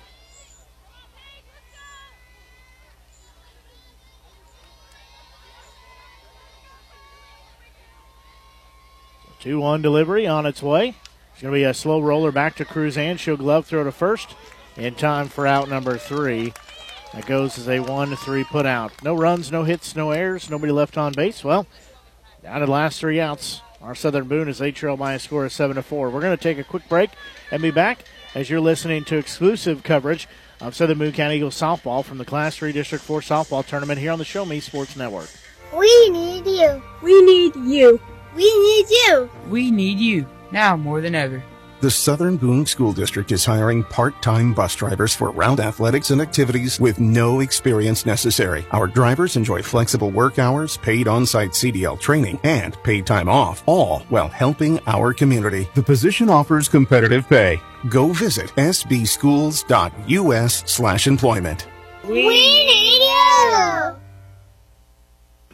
2 1 delivery on its way. It's going to be a slow roller back to Cruzan. She'll glove throw to first in time for out number three. That goes as a 1 3 put out. No runs, no hits, no errors, nobody left on base. Well, down to the last three outs. Our Southern Boone is they trail by a score of 7 to 4. We're going to take a quick break and be back as you're listening to exclusive coverage of Southern Boone County Eagles softball from the Class 3 District 4 softball tournament here on the Show Me Sports Network. We need you. We need you. We need you. We need you now more than ever. The Southern Boone School District is hiring part-time bus drivers for route athletics and activities with no experience necessary. Our drivers enjoy flexible work hours, paid on-site CDL training, and paid time off, all while helping our community. The position offers competitive pay. Go visit sbschools.us slash employment. We need you.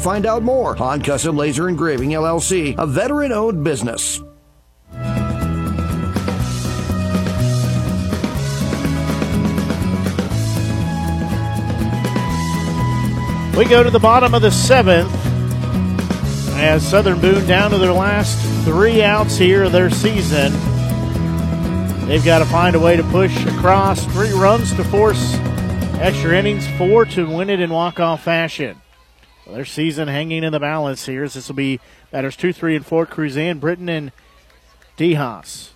find out more. Han Custom Laser Engraving LLC, a veteran owned business. We go to the bottom of the seventh as Southern Boone down to their last three outs here of their season. They've got to find a way to push across three runs to force extra innings, four to win it in walk-off fashion. Well, their season hanging in the balance here. As this will be batters two, three, and four. Cruzan, Britton, and DeHaas.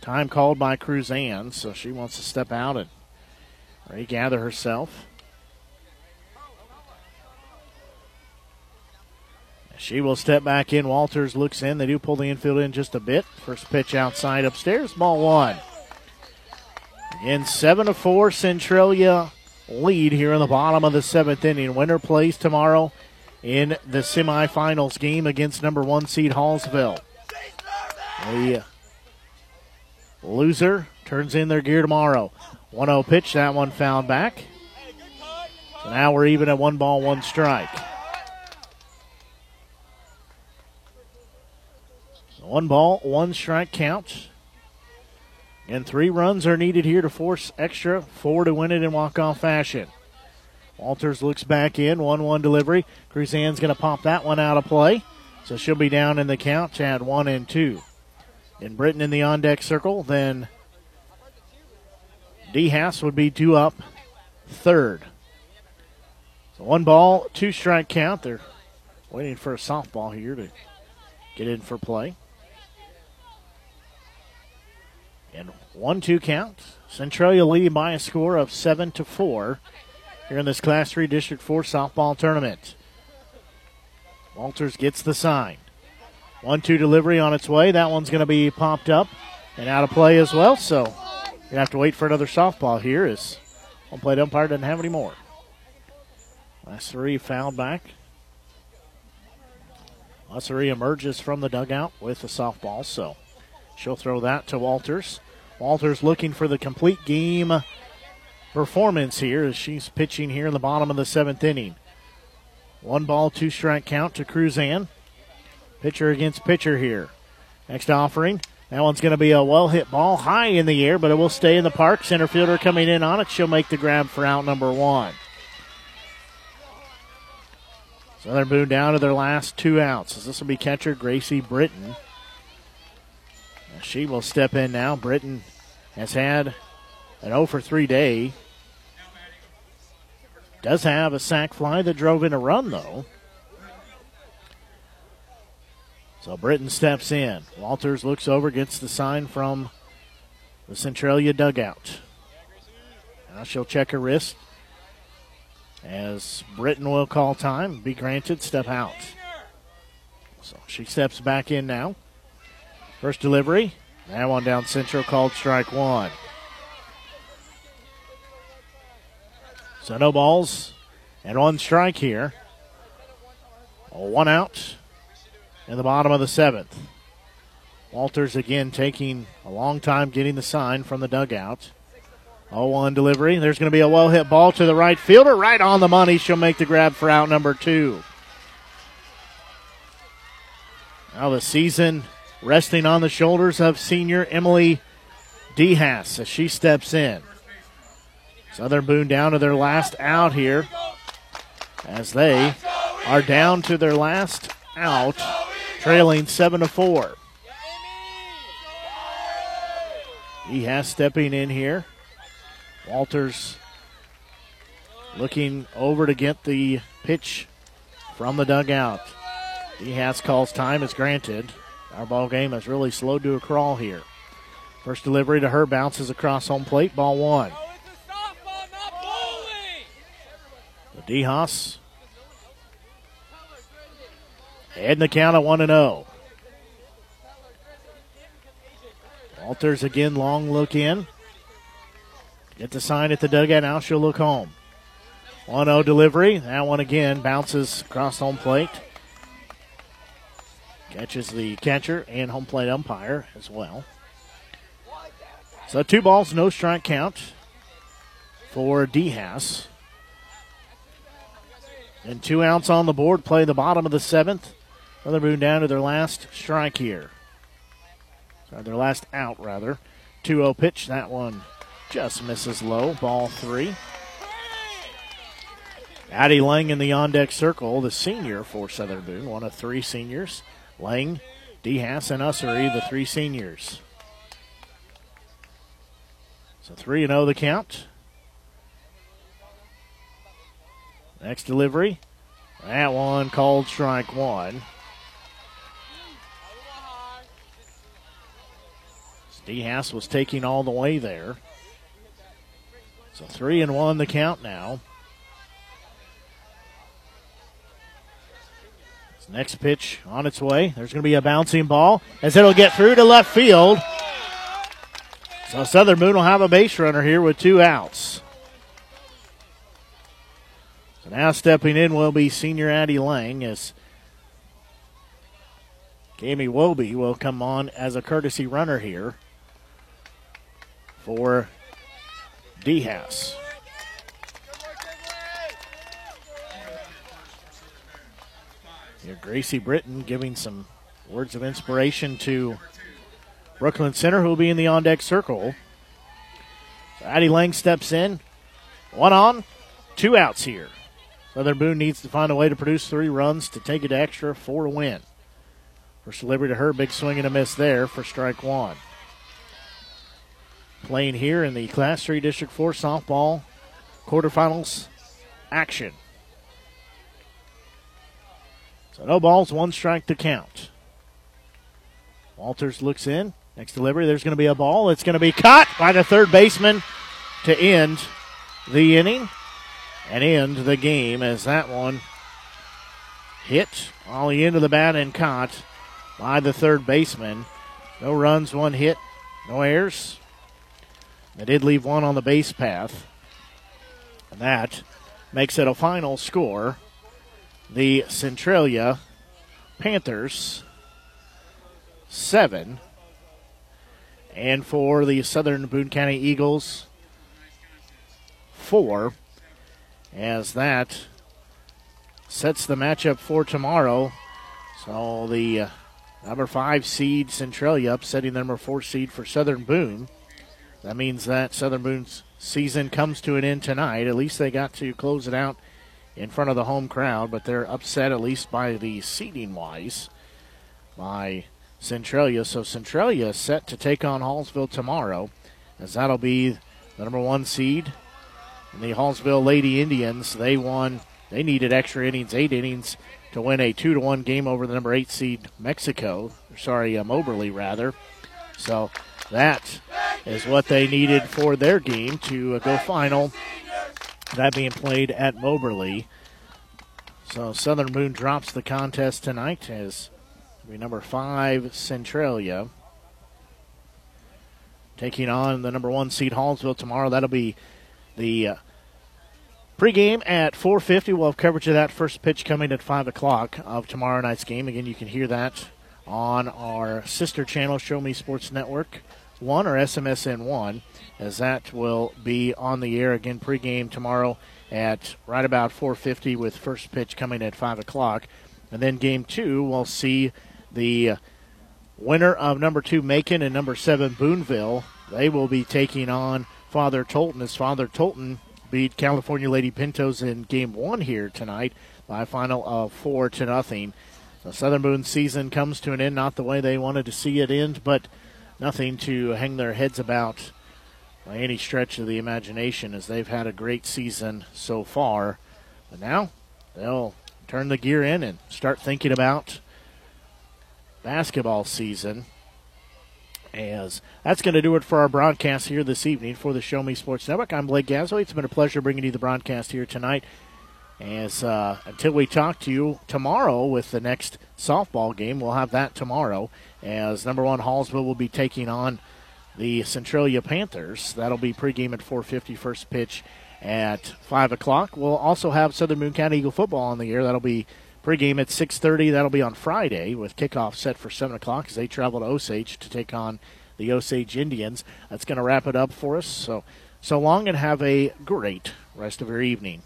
Time called by Cruzan, so she wants to step out and regather herself. She will step back in. Walters looks in. They do pull the infield in just a bit. First pitch outside upstairs. Ball one. In seven to four, Centralia lead here in the bottom of the seventh inning. Winner plays tomorrow in the semifinals game against number one seed Hallsville. The loser turns in their gear tomorrow. 1 0 pitch, that one found back. So now we're even at one ball, one strike. One ball, one strike count. And three runs are needed here to force extra, four to win it in walk-off fashion. Walters looks back in, 1-1 delivery. Cruzan's going to pop that one out of play. So she'll be down in the count at one and two. In Britton in the on-deck circle, then DeHaas would be two up, third. So one ball, two strike count. They're waiting for a softball here to get in for play. And one two count. Centralia leading by a score of seven to four here in this Class 3 District 4 softball tournament. Walters gets the sign. One two delivery on its way. That one's going to be popped up and out of play as well. So you have to wait for another softball here as home plate umpire doesn't have any more. Last three fouled back. Lassery emerges from the dugout with a softball, so she'll throw that to Walters. Walters looking for the complete game performance here as she's pitching here in the bottom of the seventh inning. One ball, two strike count to Cruzan. Pitcher against pitcher here. Next offering. That one's going to be a well hit ball high in the air, but it will stay in the park. Center fielder coming in on it. She'll make the grab for out number one. Southern Boone down to their last two outs. This will be catcher Gracie Britton. She will step in now. Britton has had an 0 for 3 day. Does have a sac fly that drove in a run, though. So Britton steps in. Walters looks over, gets the sign from the Centralia dugout. Now she'll check her wrist as Britton will call time, be granted, step out. So she steps back in now. First delivery. That one down central called strike one. So no balls and one strike here. One out in the bottom of the seventh. Walters again taking a long time getting the sign from the dugout. 0 1 delivery. There's going to be a well hit ball to the right fielder. Right on the money. She'll make the grab for out number two. Now the season resting on the shoulders of senior Emily DeHaas as she steps in. Southern Boone down to their last out here as they are down to their last out, trailing 7 to 4. DeHaas stepping in here. Walters looking over to get the pitch from the dugout. DeHaas calls time is granted. Our ball game has really slowed to a crawl here. First delivery to her bounces across home plate. Ball one. The DeHaas heading the count at 1 0. Walters again, long look in. Get the sign at the dugout. Now she'll look home. 1 0 delivery. That one again bounces across home plate. Catches the catcher and home plate umpire as well. So two balls, no strike count for DeHaas. And two outs on the board. Play the bottom of the seventh. Another Boone down to their last strike here. Sorry, their last out, rather. 2 0 pitch. That one just misses low. Ball three. Addie Lang in the on deck circle, the senior for Southern Boone, one of three seniors. Lang, DeHaas, and Ussery, the three seniors. So 3 0 the count. Next delivery. That one called strike one. DeHaas was taking all the way there. So three and one the count now. Next pitch on its way. There's going to be a bouncing ball as it'll get through to left field. So Southern Boone will have a base runner here with two outs. So now stepping in will be senior Addie Lang as Jamie Woby will come on as a courtesy runner here for DeHaas. Here, Gracie Britton giving some words of inspiration to Brooklyn Center, who will be in the on deck circle. So Addie Lang steps in. One on, two outs here. Southern Boone needs to find a way to produce three runs to take it extra for a win. First delivery to her, big swing and a miss there for strike one. Playing here in the Class 3 District 4 softball quarterfinals action. So no balls, one strike to count. Walters looks in. Next delivery, there's going to be a ball. It's going to be caught by the third baseman to end the inning and end the game as that one hit all the end of the bat and caught by the third baseman. No runs, one hit, no errors. They did leave one on the base path. And that makes it a final score. The Centralia Panthers seven. And for the Southern Boone County Eagles, four. As that sets the matchup for tomorrow. So the uh, number five seed Centralia upsetting the number four seed for Southern Boone. That means that Southern Boone's season comes to an end tonight. At least they got to close it out in front of the home crowd, but they're upset at least by the seating wise by Centralia. So Centralia is set to take on Hallsville tomorrow, as that'll be the number one seed. And the Hallsville Lady Indians, they won, they needed extra innings, eight innings, to win a two to one game over the number eight seed Mexico. Sorry, uh, Moberly rather. So that is what they needed for their game to uh, go final. That being played at Moberly. So Southern Boone drops the contest tonight as be number five Centralia taking on the number one seed Hallsville tomorrow. That'll be the uh, pregame at 4:50. We'll have coverage of that first pitch coming at five o'clock of tomorrow night's game. Again, you can hear that on our sister channel, Show Me Sports Network One or SMSN One, as that will be on the air again pregame tomorrow at right about 4:50 with first pitch coming at five o'clock, and then game two we'll see the winner of number two Macon and number seven Boonville. They will be taking on Father Tolton as Father Tolton beat California Lady Pintos in game one here tonight by a final of four to nothing. The Southern Boone season comes to an end, not the way they wanted to see it end, but nothing to hang their heads about by any stretch of the imagination as they've had a great season so far. But now they'll turn the gear in and start thinking about basketball season. As that's going to do it for our broadcast here this evening for the Show Me Sports Network. I'm Blake Gazaway. It's been a pleasure bringing you the broadcast here tonight. As uh, until we talk to you tomorrow with the next softball game, we'll have that tomorrow. As number one Hallsville will be taking on the Centralia Panthers. That'll be pregame at 4:50, first pitch at five o'clock. We'll also have Southern Boone County Eagle football on the air. That'll be Pregame at 6:30. That'll be on Friday with kickoff set for 7 o'clock as they travel to Osage to take on the Osage Indians. That's going to wrap it up for us. So, so long and have a great rest of your evening.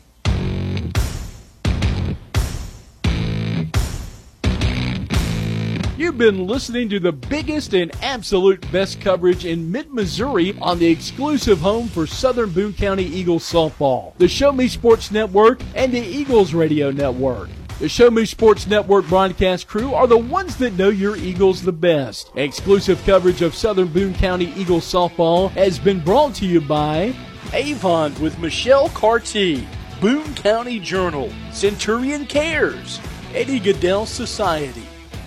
You've been listening to the biggest and absolute best coverage in mid Missouri on the exclusive home for Southern Boone County Eagles softball, the Show Me Sports Network, and the Eagles Radio Network. The Show Me Sports Network broadcast crew are the ones that know your Eagles the best. Exclusive coverage of Southern Boone County Eagles softball has been brought to you by Avon with Michelle Carty, Boone County Journal, Centurion Cares, Eddie Gaedel Society,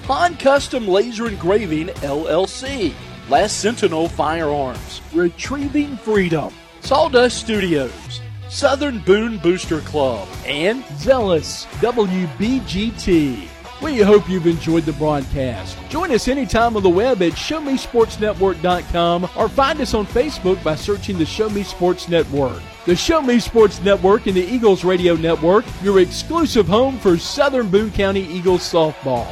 Han Custom Laser Engraving LLC, Last Sentinel Firearms, Retrieving Freedom, Sawdust Studios, Southern Boone Booster Club, and Zealous WBGT. We hope you've enjoyed the broadcast. Join us anytime on the web at ShowMeSportsNetwork.com or find us on Facebook by searching the Show Me Sports Network. The Show Me Sports Network and the Eagles Radio Network, your exclusive home for Southern Boone County Eagles softball.